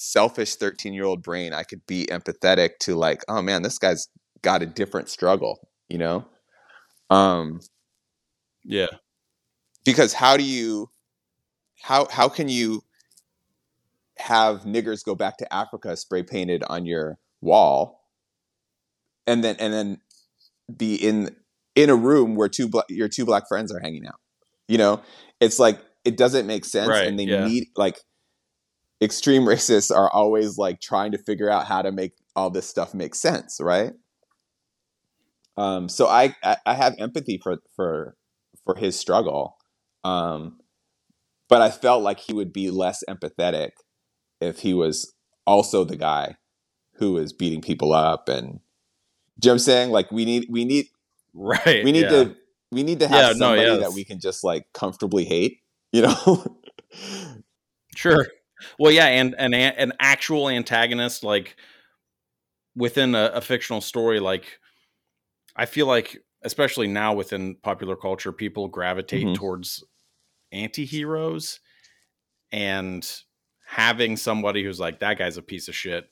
selfish 13 year old brain, I could be empathetic to like, oh man, this guy's got a different struggle, you know? Um, yeah. Because how do you, how, how can you have niggers go back to Africa spray painted on your wall and then, and then be in, in a room where two bla- your two black friends are hanging out? You know, it's like, it doesn't make sense Right, and they yeah. need like extreme racists are always like trying to figure out how to make all this stuff make sense right um so i i, I have empathy for for for his struggle um but i felt like he would be less empathetic if he was also the guy who is beating people up and do you know what i'm saying like we need we need Right. we need yeah. to we need to have Yeah, no, somebody that we can just like comfortably hate you know Sure. Well, yeah, and an an actual antagonist, like within a, a fictional story, like I feel like, especially now within popular culture, people gravitate Mhm. towards anti-heroes and having somebody who's like that guy's a piece of shit.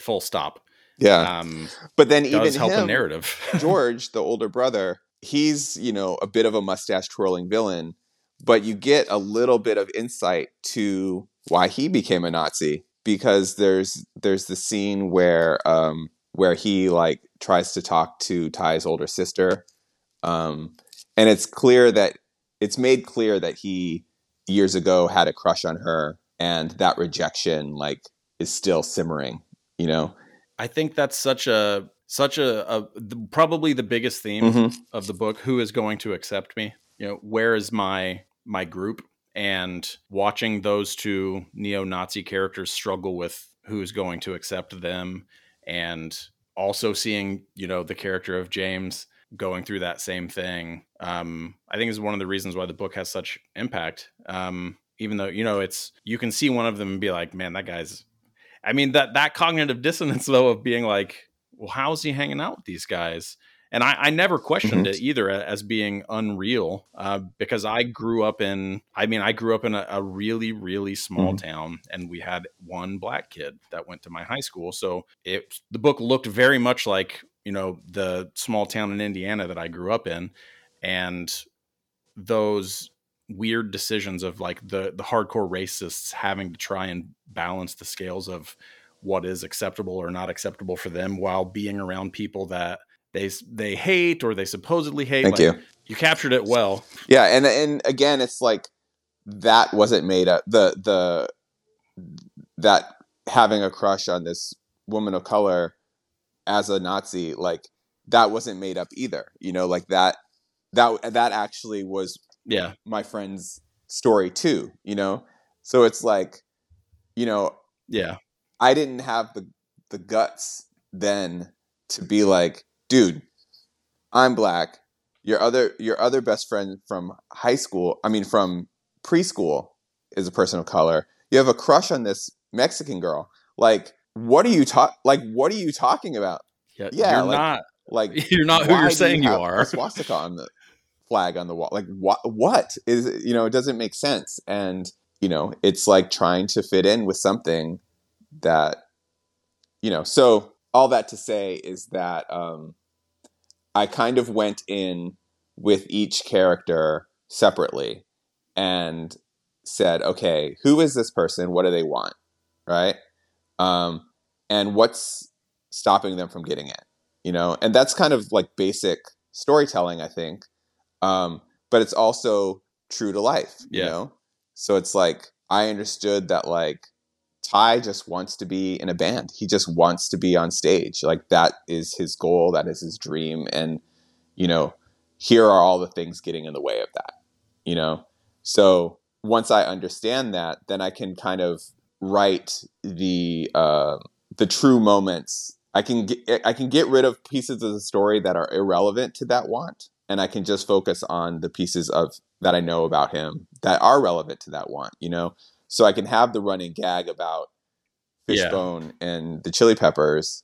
Full stop. yeah Um, but then even help him, narrative. George, the older brother, he's, you know, a bit of a mustache twirling villain, but you get a little bit of insight to why he became a Nazi because there's there's the scene where um where he like tries to talk to Ty's older sister. Um and it's clear that it's made clear that he years ago had a crush on her and that rejection like is still simmering, you know. I think that's such a such a, a the, probably the biggest theme Mhm. of the book who is going to accept me you know where is my my group and watching those two neo-nazi characters struggle with who's going to accept them and also seeing you know the character of james going through that same thing um i think is one of the reasons why the book has such impact um even though you know it's you can see one of them and be like man that guy's i mean that that cognitive dissonance though of being like well how is he hanging out with these guys and I, I never questioned Mhm. it either as being unreal uh, because I grew up in I mean I grew up in a, a really really small Mhm. town and we had one black kid that went to my high school so it the book looked very much like you know the small town in Indiana that I grew up in and those weird decisions of like the the hardcore racists having to try and balance the scales of what is acceptable or not acceptable for them while being around people that they they hate or they supposedly hate. Thank Like, you. You captured it well. Yeah, and and again, it's like that wasn't made up. The the that having a crush on this woman of color as a Nazi, like that wasn't made up either. You know, like that that that actually was Yeah, my friend's story too. You know, so it's like, you know, yeah, I didn't have the the guts then to be like, dude, I'm black. Your other your other best friend from high school, I mean from preschool is a person of color. You have a crush on this Mexican girl. Like, what are you talk like what are you talking about? yeah. Yeah, you're like- not Like you're not who you're saying you have are. A swastika on the flag on the wall. Like what what is you know, it doesn't make sense. And, you know, it's like trying to fit in with something that you know, so all that to say is that um I kind of went in with each character separately and said, okay, who is this person? What do they want? Right? Um, and what's stopping them from getting it? You know, and that's kind of like basic storytelling, I think. Um, but it's also true to life, you know? So it's like I understood that like Ty just wants to be in a band. He just wants to be on stage. Like that is his goal, that is his dream. And, you know, here are all the things getting in the way of that. You know? So once I understand that, then I can kind of write the uh, the true moments. I can get I can get rid of pieces of the story that are irrelevant to that want, and I can just focus on the pieces of that I know about him that are relevant to that want. You know, so I can have the running gag about Yeah. Fishbone and the Chili Peppers,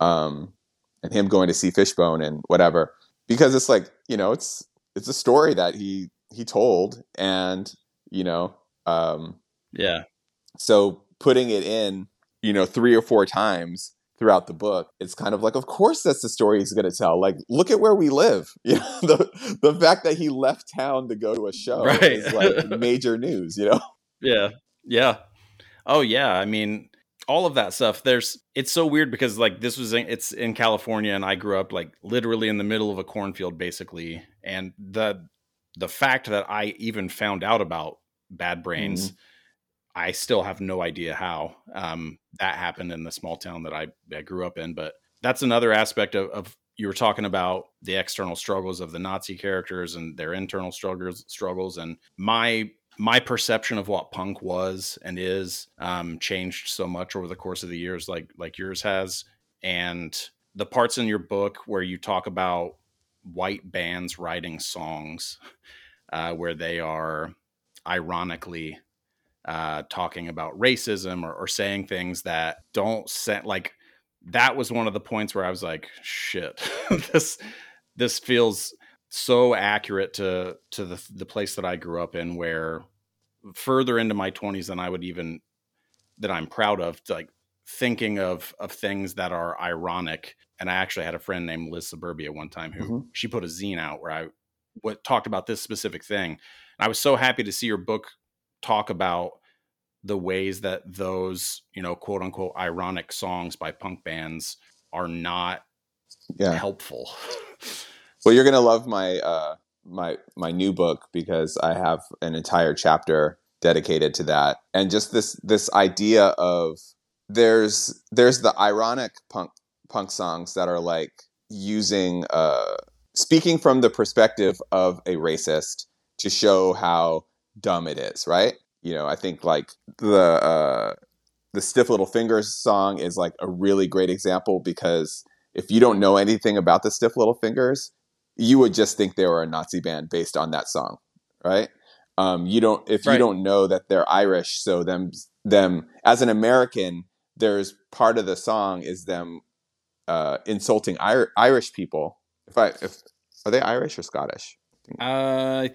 um, and him going to see Fishbone and whatever, because it's like you know it's it's a story that he he told, and you know, um, yeah. So putting it in, you know, three or four times throughout the book, it's kind of like, of course, that's the story he's going to tell. Like, look at where we live. You know, the the fact that he left town to go to a show right. is like major news. You know. Yeah. Yeah. Oh yeah. I mean, all of that stuff there's it's so weird because like this was in, it's in california and i grew up like literally in the middle of a cornfield basically and the the fact that i even found out about bad brains mm-hmm. I still have no idea how um, that happened in the small town that I, I grew up in but that's another aspect of, of you were talking about the external struggles of the nazi characters and their internal struggles struggles and my my perception of what punk was and is um, changed so much over the course of the years, like like yours has. And the parts in your book where you talk about white bands writing songs, uh, where they are ironically uh, talking about racism or, or saying things that don't set like that was one of the points where I was like, shit, this this feels so accurate to to the the place that I grew up in where further into my 20s than I would even that I'm proud of like thinking of of things that are ironic and I actually had a friend named Liz Suburbia one time who mm-hmm. she put a zine out where I what talked about this specific thing and I was so happy to see your book talk about the ways that those you know quote unquote ironic songs by punk bands are not yeah. helpful Well, you're gonna love my uh, my my new book because I have an entire chapter dedicated to that, and just this this idea of there's there's the ironic punk punk songs that are like using uh, speaking from the perspective of a racist to show how dumb it is, right? You know, I think like the uh, the stiff little fingers song is like a really great example because if you don't know anything about the stiff little fingers you would just think they were a Nazi band based on that song, right? Um, you don't if right. you don't know that they're Irish, so them them as an American, there's part of the song is them uh, insulting Ir- Irish people. If I if are they Irish or Scottish? Uh, I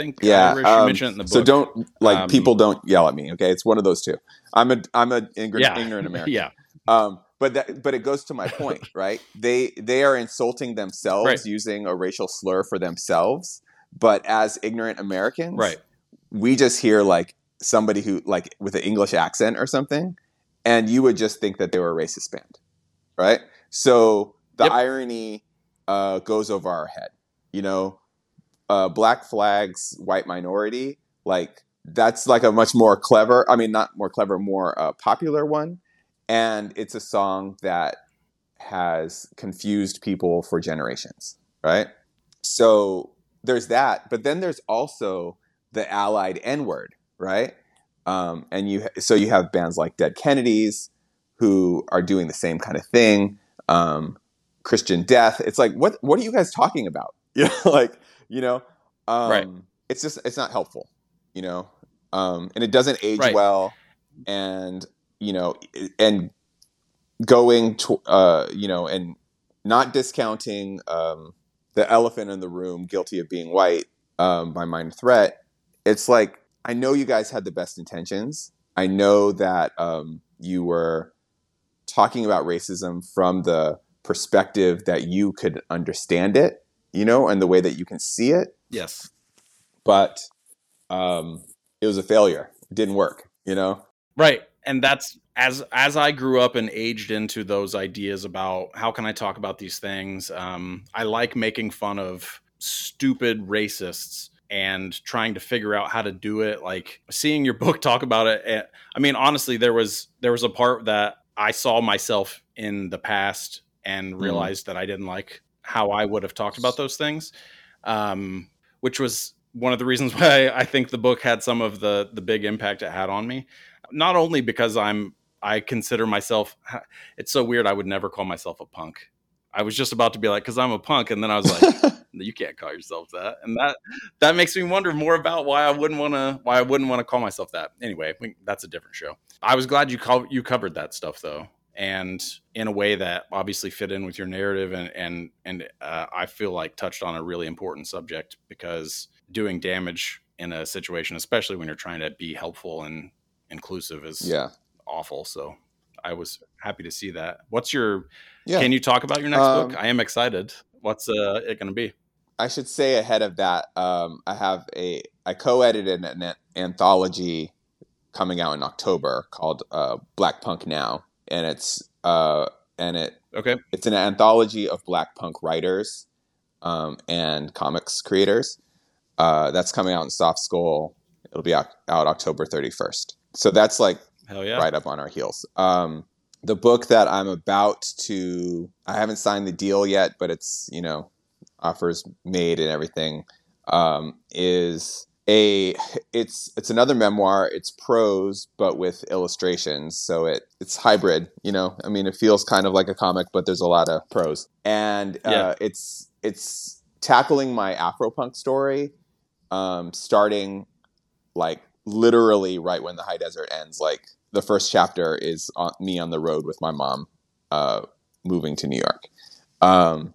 think yeah. Irish, um, mentioned in the book. So don't like um, people don't yell at me. Okay, it's one of those two. I'm a I'm a ignorant, yeah. ignorant American. yeah. Um, but that but it goes to my point right they they are insulting themselves right. using a racial slur for themselves but as ignorant americans right we just hear like somebody who like with an english accent or something and you would just think that they were a racist band right so the yep. irony uh, goes over our head you know uh, black flags white minority like that's like a much more clever i mean not more clever more uh, popular one and it's a song that has confused people for generations, right? So there's that, but then there's also the allied N word, right? Um, and you so you have bands like Dead Kennedys who are doing the same kind of thing. Um, Christian Death. It's like what what are you guys talking about? You know, like you know, um, right? It's just it's not helpful, you know, um, and it doesn't age right. well. And you know, and going to, uh, you know, and not discounting um, the elephant in the room, guilty of being white um, by minor threat. It's like I know you guys had the best intentions. I know that um, you were talking about racism from the perspective that you could understand it, you know, and the way that you can see it. Yes. But um, it was a failure. It didn't work, you know? Right and that's as as I grew up and aged into those ideas about how can I talk about these things. Um, I like making fun of stupid racists and trying to figure out how to do it. Like seeing your book talk about it. Eh, I mean, honestly, there was there was a part that I saw myself in the past and mm-hmm. realized mm. that I didn't like how I would have talked about those things, um, which was one of the reasons why I think the book had some of the the big impact it had on me not only because I'm I consider myself it's so weird I would never call myself a punk. I was just about to be like cuz I'm a punk and then I was like you can't call yourself that. And that that makes me wonder more about why I wouldn't want to why I wouldn't want to call myself that. Anyway, we, that's a different show. I was glad you call, you covered that stuff though and in a way that obviously fit in with your narrative and and and uh, I feel like touched on a really important subject because doing damage in a situation, especially when you're trying to be helpful and inclusive, is yeah awful. So I was happy to see that. What's your? yeah. Can you talk about your next Um, book? I am excited. What's uh, it going to be? I should say ahead of that, um, I have a I co-edited an, an anthology coming out in October called uh, Black Punk Now, and it's uh, and it Okay. it's an anthology of Black punk writers um, and comics creators. Uh, that's coming out in Soft Skull. It'll be out, out October thirty first. So that's like yeah. right up on our heels. Um, the book that I'm about to, I haven't signed the deal yet, but it's you know, offers made and everything. Um, is a it's it's another memoir. It's prose, but with illustrations. So it it's hybrid. You know, I mean, it feels kind of like a comic, but there's a lot of prose, and uh, Yeah. it's it's tackling my Afropunk story, um, starting like literally right when the high desert ends like the first chapter is on me on the road with my mom uh, moving to new york um,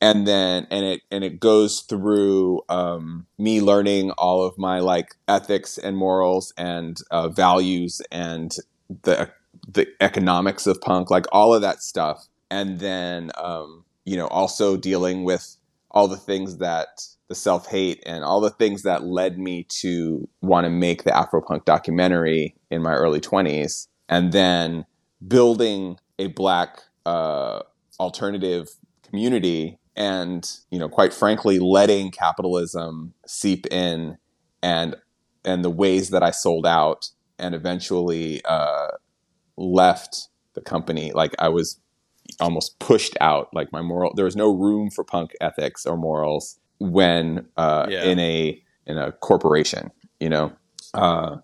and then and it and it goes through um, me learning all of my like ethics and morals and uh, values and the the economics of punk like all of that stuff. And then um, you know also dealing with all the things that the self hate and all the things that led me to want to make the Afropunk documentary in my early 20s, and then building a black uh, alternative community, and you know, quite frankly, letting capitalism seep in, and and the ways that I sold out, and eventually uh, left the company. Like I was almost pushed out. Like my moral, there was no room for punk ethics or morals when uh, Yeah. in a in a corporation. You know, uh,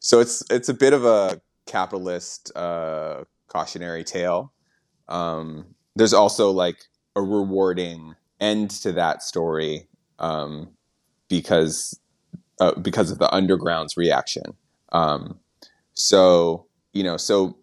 so it's it's a bit of a capitalist uh, cautionary tale. Um, there's also like a rewarding end to that story um, because uh, because of the underground's reaction. Um, so you know, so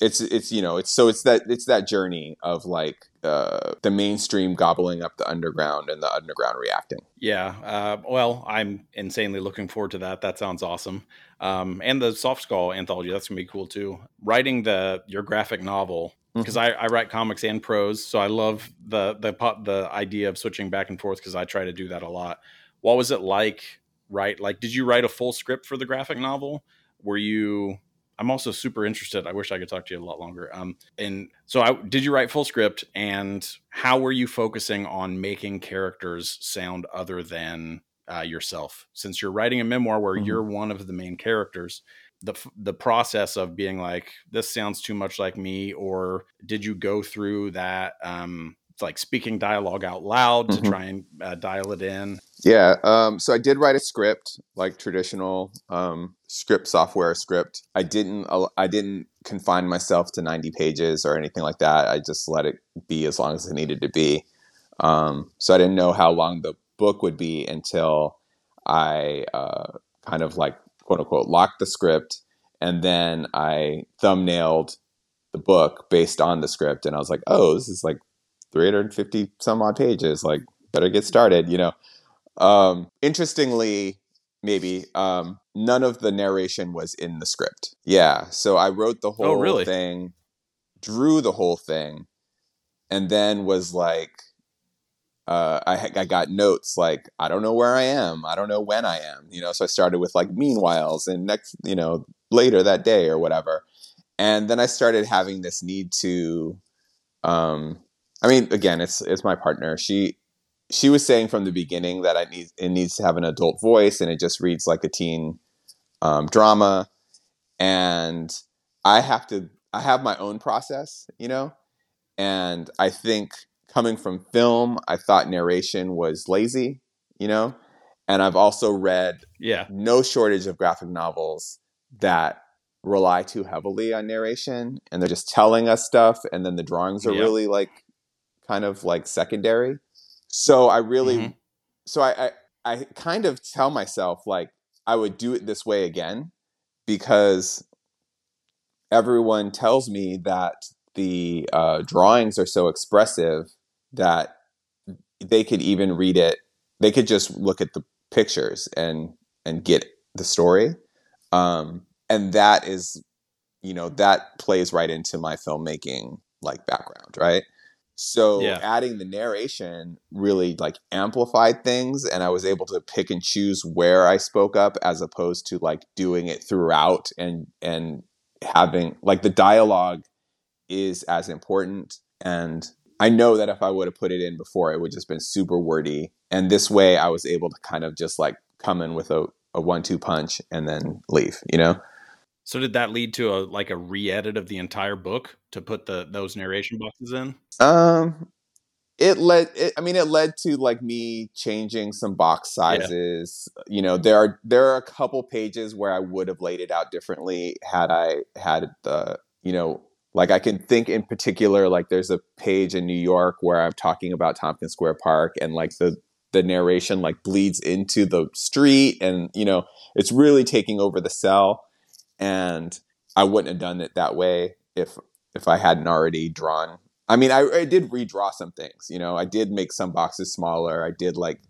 it's it's you know it's so it's that it's that journey of like uh, the mainstream gobbling up the underground and the underground reacting. Yeah. Uh, well, I'm insanely looking forward to that. That sounds awesome. Um, and the Soft Skull anthology, that's gonna be cool too. Writing the your graphic novel because I, I write comics and prose, so I love the the the idea of switching back and forth because I try to do that a lot. What was it like? Right? Like, did you write a full script for the graphic novel? Were you? I'm also super interested. I wish I could talk to you a lot longer. Um, and so, I did you write full script, and how were you focusing on making characters sound other than uh, yourself? Since you're writing a memoir where Mhm. you're one of the main characters, the the process of being like, this sounds too much like me, or did you go through that? Um, like speaking dialogue out loud to Mhm. try and uh, dial it in. Yeah. Um, so I did write a script, like traditional um, script software script. I didn't. I didn't confine myself to ninety pages or anything like that. I just let it be as long as it needed to be. Um, so I didn't know how long the book would be until I uh, kind of like quote unquote locked the script, and then I thumbnailed the book based on the script, and I was like, oh, this is like 350 some odd pages. Like, better get started, you know. Um, interestingly, maybe um, none of the narration was in the script. Yeah, so I wrote the whole Oh, really? thing, drew the whole thing, and then was like, uh, I, I got notes like, I don't know where I am, I don't know when I am, you know. So I started with like meanwhiles and next, you know, later that day or whatever, and then I started having this need to, um, I mean, again, it's it's my partner. She she was saying from the beginning that I need it needs to have an adult voice and it just reads like a teen um, drama, and I have to I have my own process, you know, and I think coming from film, I thought narration was lazy, you know, and I've also read Yeah. no shortage of graphic novels that rely too heavily on narration and they're just telling us stuff and then the drawings are really like kind of like secondary so i really Mhm. so I, I i kind of tell myself like i would do it this way again because everyone tells me that the uh, drawings are so expressive that they could even read it they could just look at the pictures and and get the story um and that is you know that plays right into my filmmaking like background right so Yeah. adding the narration really like amplified things and I was able to pick and choose where I spoke up as opposed to like doing it throughout and and having like the dialogue is as important and I know that if I would have put it in before it would just been super wordy and this way I was able to kind of just like come in with a, a one two punch and then leave, you know? So did that lead to a like a re-edit of the entire book to put the those narration boxes in? Um, it led. It, I mean, it led to like me changing some box sizes. You know, there are there are a couple pages where I would have laid it out differently had I had the you know like I can think in particular like there's a page in New York where I'm talking about Tompkins Square Park and like the the narration like bleeds into the street and you know it's really taking over the cell and I wouldn't have done it that way if if I hadn't already drawn. I mean, I, I did redraw some things. You know, I did make some boxes smaller. I did like,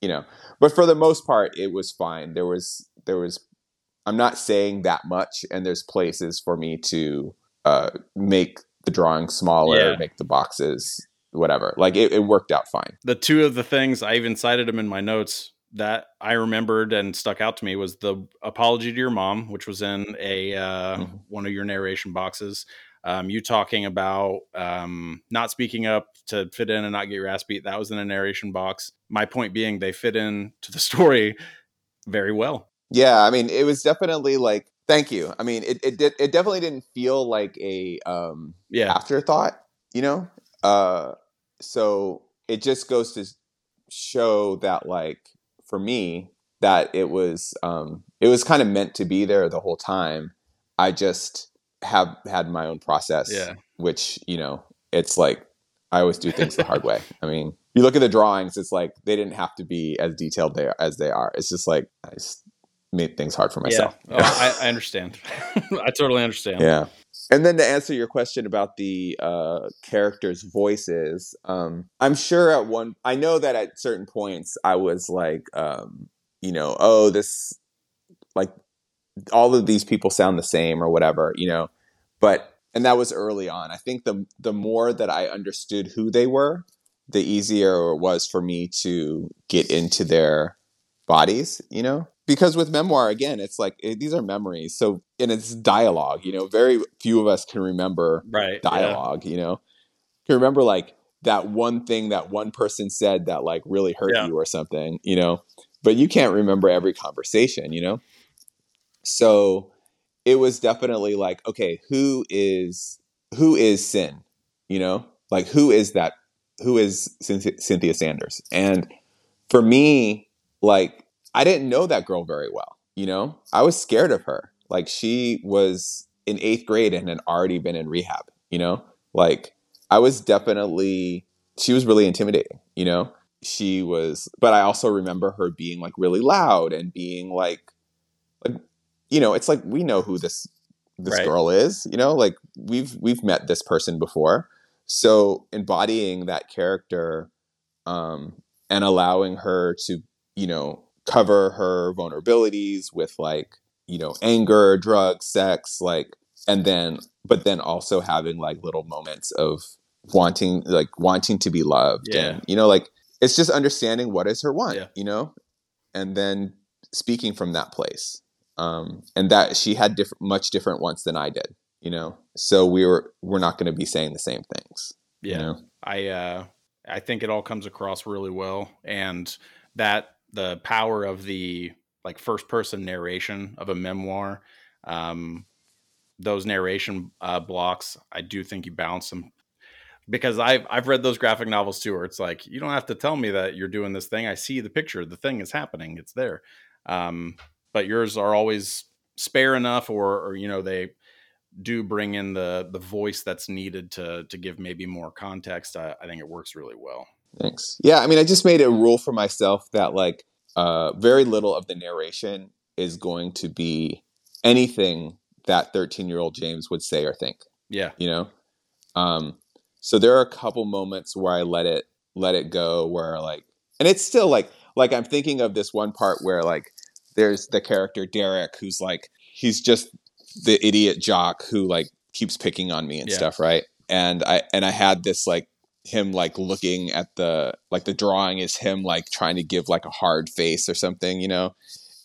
you know, but for the most part, it was fine. There was there was. I'm not saying that much, and there's places for me to uh, make the drawing smaller, Yeah. make the boxes whatever. Like it, it worked out fine. The two of the things I even cited them in my notes that I remembered and stuck out to me was the apology to your mom, which was in a uh, Mhm. one of your narration boxes. Um, you talking about um, not speaking up to fit in and not get your ass beat. That was in a narration box. My point being, they fit in to the story very well. Yeah, I mean, it was definitely like, thank you. I mean, it it did it definitely didn't feel like a um Yeah, afterthought, you know? Uh so it just goes to show that like for me that it was um it was kind of meant to be there the whole time. I just have had my own process yeah, which, you know, it's like I always do things the hard way. I mean, you look at the drawings, it's like they didn't have to be as detailed there as they are. It's just like I just made things hard for myself. yeah. Oh, I, I understand. I totally understand. Yeah. And then to answer your question about the uh, characters' voices, um, I'm sure at one, I know that at certain points I was like, um, you know, oh, this, like, all of these people sound the same or whatever, you know, but, and that was early on. I think the the more that I understood who they were, the easier it was for me to get into their bodies, you know? Because with memoir, again, it's like eh, these are memories. So, and it's dialogue, you know, very few of us can remember Right. yeah. dialogue, you know? Can remember like that one thing that one person said that like really hurt Yeah. you or something, you know? But you can't remember every conversation, you know? So it was definitely like, okay, who is who is Sin? You know? Like who is that who is Cynthia Sanders? And for me, like I didn't know that girl very well, you know? I was scared of her. Like she was in 8th grade and had already been in rehab, you know? Like I was definitely she was really intimidating, you know? She was but I also remember her being like really loud and being like like you know, it's like we know who this this Right. girl is, you know? Like we've we've met this person before. So embodying that character um and allowing her to, you know, cover her vulnerabilities with like, you know, anger, drugs, sex, like and then but then also having like little moments of wanting like wanting to be loved Yeah. and you know like it's just understanding what is her want Yeah. you know and then speaking from that place um and that she had different much different wants than i did you know so we were we're not going to be saying the same things you Yeah. know? I uh I think it all comes across really well and that the power of the like first person narration of a memoir um those narration uh blocks I do think you balance them because I've I've read those graphic novels too where it's like you don't have to tell me that you're doing this thing. I see the picture. The thing is happening. It's there. Um but yours are always spare enough or or you know they do bring in the the voice that's needed to to give maybe more context. I, I think it works really well Thanks. Yeah, I mean, I just made a rule for myself that like uh, very little of the narration is going to be anything that 13 year old James would say or think. yeah You know, um, so there are a couple moments where I let it let it go, where like, and it's still like like I'm thinking of this one part where like there's the character Derek who's like he's just the idiot jock who like keeps picking on me and Yeah. stuff, right? And I and I had this like him like looking at the like the drawing is him like trying to give like a hard face or something, you know.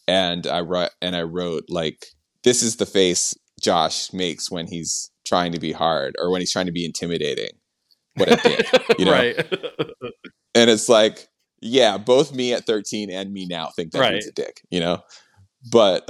And I wrote and I wrote like this is the face Josh makes when he's trying to be hard or when he's trying to be intimidating. What a dick. you know? right. and it's like yeah both me at 13 and me now think that Right. he's a dick you know but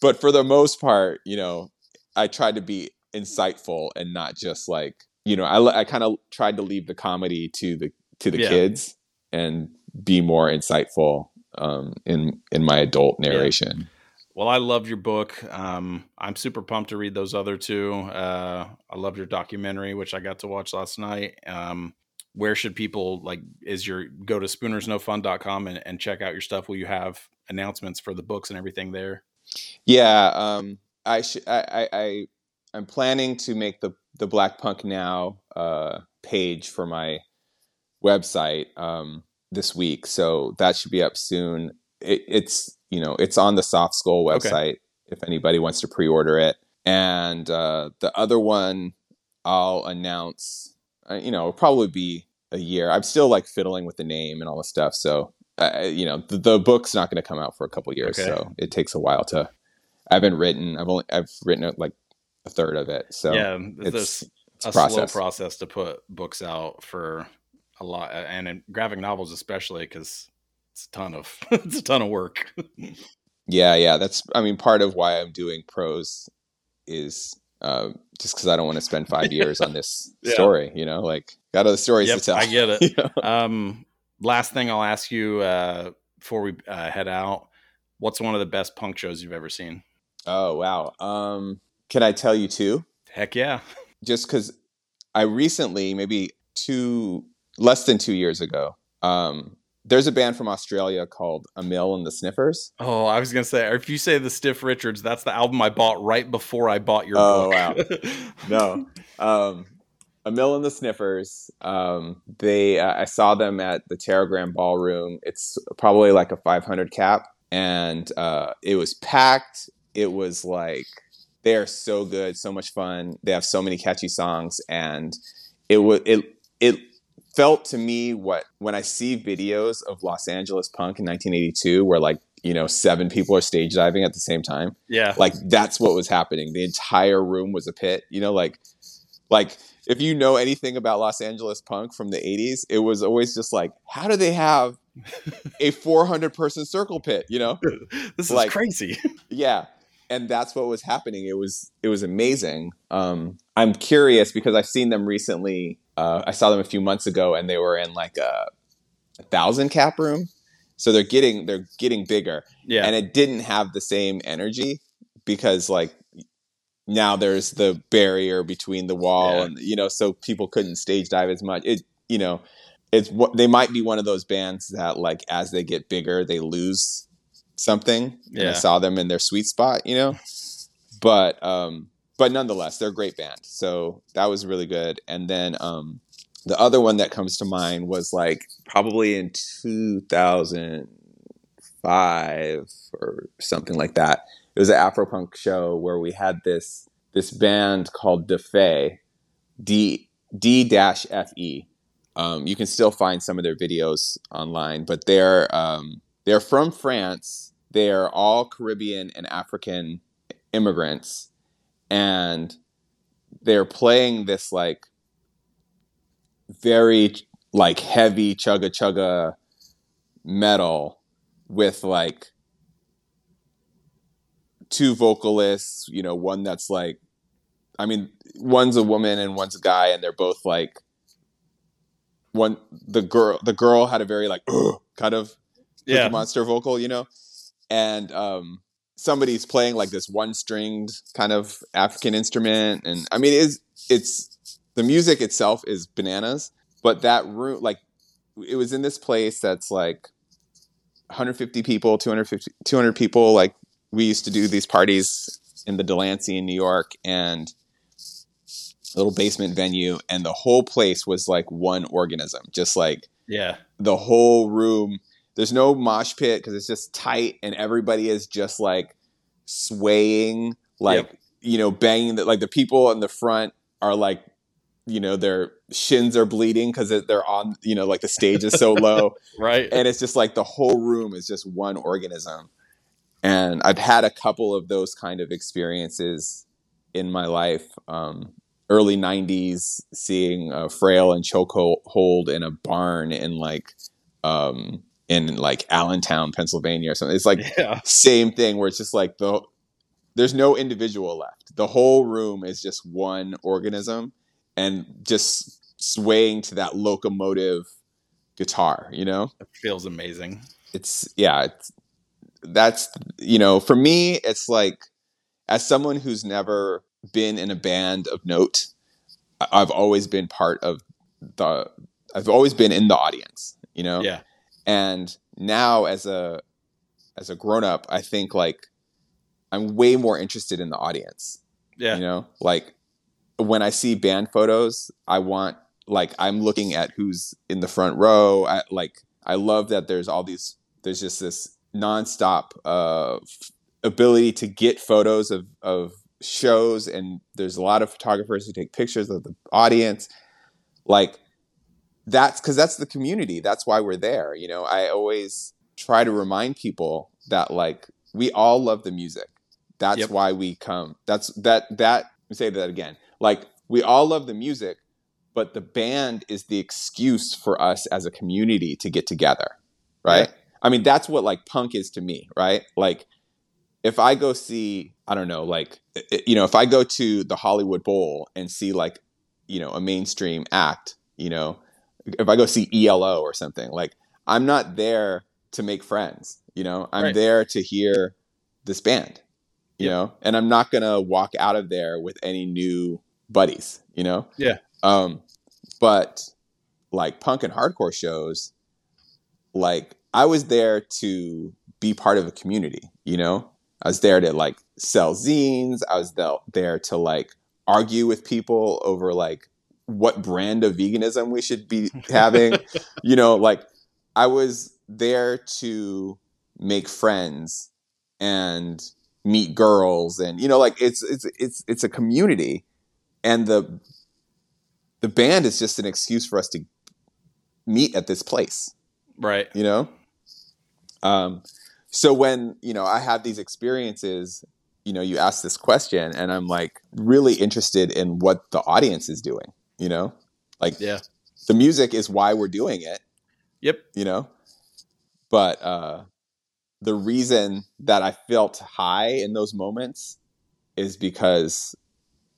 but for the most part you know i tried to be insightful and not just like you know i, I kind of tried to leave the comedy to the to the Yeah. kids and be more insightful um in in my adult narration Well, I loved your book. Um, I'm super pumped to read those other two. Uh, I loved your documentary, which I got to watch last night. Um, where should people like? Is your go to spoonersnofun.com and, and check out your stuff? Will you have announcements for the books and everything there? Yeah, um, I, sh- I, I, I, I'm planning to make the the Black Punk Now uh, page for my website um, this week, so that should be up soon. It, it's you know it's on the Soft Skull Okay. website if anybody wants to pre-order it, and uh, the other one I'll announce. Uh, you know, it'll probably be a year. I'm still like fiddling with the name and all the stuff, so. Uh, you know the, the book's not going to come out for a couple years, Okay. so it takes a while to I haven't written. I've only I've written like a third of it. So yeah, it's, this it's a a process. slow process to put books out for a lot, and in graphic novels especially because it's a ton of it's a ton of work. Yeah, yeah. That's I mean part of why I'm doing prose is uh, just because I don't want to spend five years on this Yeah. story. You know, like got other stories Yep, to tell. I get it. You know? Um, last thing I'll ask you uh, before we uh, head out: What's one of the best punk shows you've ever seen? Oh wow. Um, can I tell you two? Heck yeah! Just because I recently, maybe two less than two years ago, um, there's a band from Australia called Amyl and the Sniffers. Oh, I was gonna say, if you say the Stiff Richards, that's the album I bought right before I bought your Oh, book. no. Um, Amyl and the Sniffers. Um, they, uh, I saw them at the Teragram Ballroom. It's probably like a 500 cap, and uh, it was packed. It was like they are so good, so much fun. They have so many catchy songs, and it was it it felt to me what when I see videos of Los Angeles punk in 1982, where like you know seven people are stage diving at the same time yeah, like that's what was happening the entire room was a pit you know like like if you know anything about los angeles punk from the 80s it was always just like how do they have a 400 person circle pit you know this is like- crazy. yeah and that's what was happening. It was it was amazing. Um i'm curious because i've seen them recently uh i saw them a few months ago and they were in like a, a thousand cap room. So they're getting they're getting bigger. Yeah, and it didn't have the same energy because like now there's the barrier between the wall Yeah. and you know so people couldn't stage dive as much. It you know it's what they might be one of those bands that like as they get bigger they lose something and i saw them in their sweet spot you know but um but nonetheless they're a great band so that was really good and then um the other one that comes to mind was like probably in 2005 or something like that. It was an Afropunk show where we had this this band called Defe, D D dash F E. Um, you can still find some of their videos online, but they're um, they're from France. They are all Caribbean and African immigrants, and they're playing this like very like heavy chugga chugga metal with like two vocalists, you know, one that's like I mean, one's a woman and one's a guy and they're both like one the girl the girl had a very like kind of yeah, Monster vocal, you know, and um, somebody's playing like this one stringed kind of African instrument, and I mean, it's it's the music itself is bananas, but that room, like, it was in this place that's like 150 people, 250, 200 people. Like, we used to do these parties in the Delancey in New York, and a little basement venue, and the whole place was like one organism, just like yeah, the whole room there's no mosh pit because it's just tight and everybody is just like swaying, like Yep. you know, banging. That like the people in the front are like, you know, their shins are bleeding because they're on, you know, like the stage is so low Right. and it's just like the whole room is just one organism and i've had a couple of those kind of experiences in my life um, early 90s seeing uh, frail and chokehold in a barn in like um, in like allentown pennsylvania or something it's like yeah. same thing where it's just like the there's no individual left the whole room is just one organism and just swaying to that locomotive guitar you know It feels amazing. it's yeah it's, that's you know for me it's like as someone who's never been in a band of note i've always been part of the i've always been in the audience you know Yeah. And now as a as a grown up i think like i'm way more interested in the audience. Yeah. you know like when i see band photos i want like i'm looking at who's in the front row. I, like i love that there's all these there's just this nonstop uh f- ability to get photos of of shows. And there's a lot of photographers who take pictures of the audience. Like that's because that's the community. That's why we're there you know? I always try to remind people that like we all love the music. That's Yep. why we come. That's that that say that again. Like we all love the music but the band is the excuse for us as a community to get together right? Yeah. i mean that's what like punk is to me right? Like if i go see i don't know like you know if i go to the hollywood bowl and see like you know a mainstream act you know if i go see elo or something like i'm not there to make friends you know i'm Right. there to hear this band you Yep. know and i'm not gonna walk out of there with any new buddies you know Yeah. um but like punk and hardcore shows like i was there to be part of a community you know i was there to like sell zines i was there to like argue with people over like what brand of veganism we should be having. You know like i was there to make friends and meet girls and you know like it's it's it's it's a community. And the the band is just an excuse for us to meet at this place. Right. you know? Um so when you know i have these experiences you know you ask this question and i'm like really interested in what the audience is doing you know like Yeah. the music is why we're doing it Yep. you know but uh the reason that i felt high in those moments is because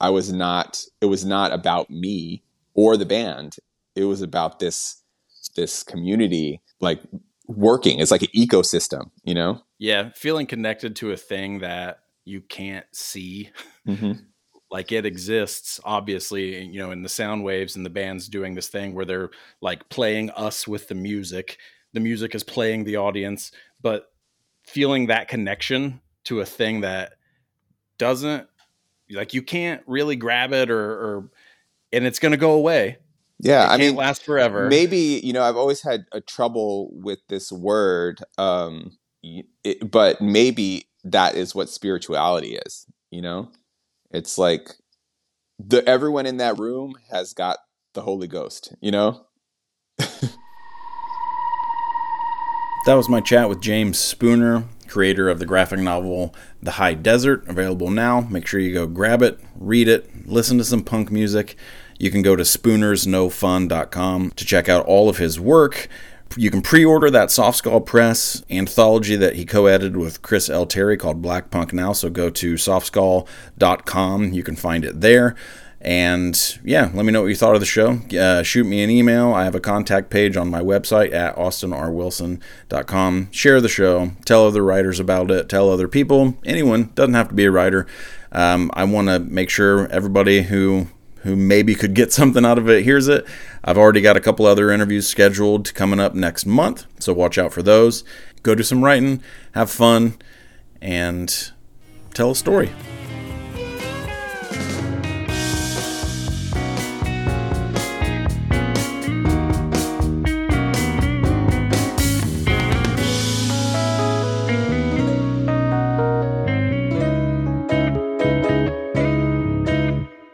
i was not it was not about me or the band it was about this this community like working it's like an ecosystem you know Yeah. Feeling connected to a thing that you can't see. mm-hmm. Like it exists obviously you know in the sound waves and the band's doing this thing where they're like playing us with the music. The music is playing the audience but feeling that connection to a thing that doesn't like you can't really grab it or, or and it's going to go away. Yeah it i can't mean last forever. maybe you know i've always had a trouble with this word um it, but maybe that is what spirituality is you know it's like the everyone in that room has got the holy ghost you know That was my chat with James Spooner, creator of the graphic novel The High Desert, available now. Make sure you go grab it, read it, listen to some punk music. You can go to spoonersnofun.com to check out all of his work. You can pre order that Soft Skull Press anthology that he co edited with Chris L. Terry called Black Punk Now. So go to softskull.com. You can find it there. And yeah, let me know what you thought of the show. Uh, shoot me an email. I have a contact page on my website at austinrwilson.com. Share the show. Tell other writers about it. Tell other people. Anyone doesn't have to be a writer. Um, I want to make sure everybody who who maybe could get something out of it hears it. I've already got a couple other interviews scheduled coming up next month, so watch out for those. Go do some writing, have fun, and tell a story.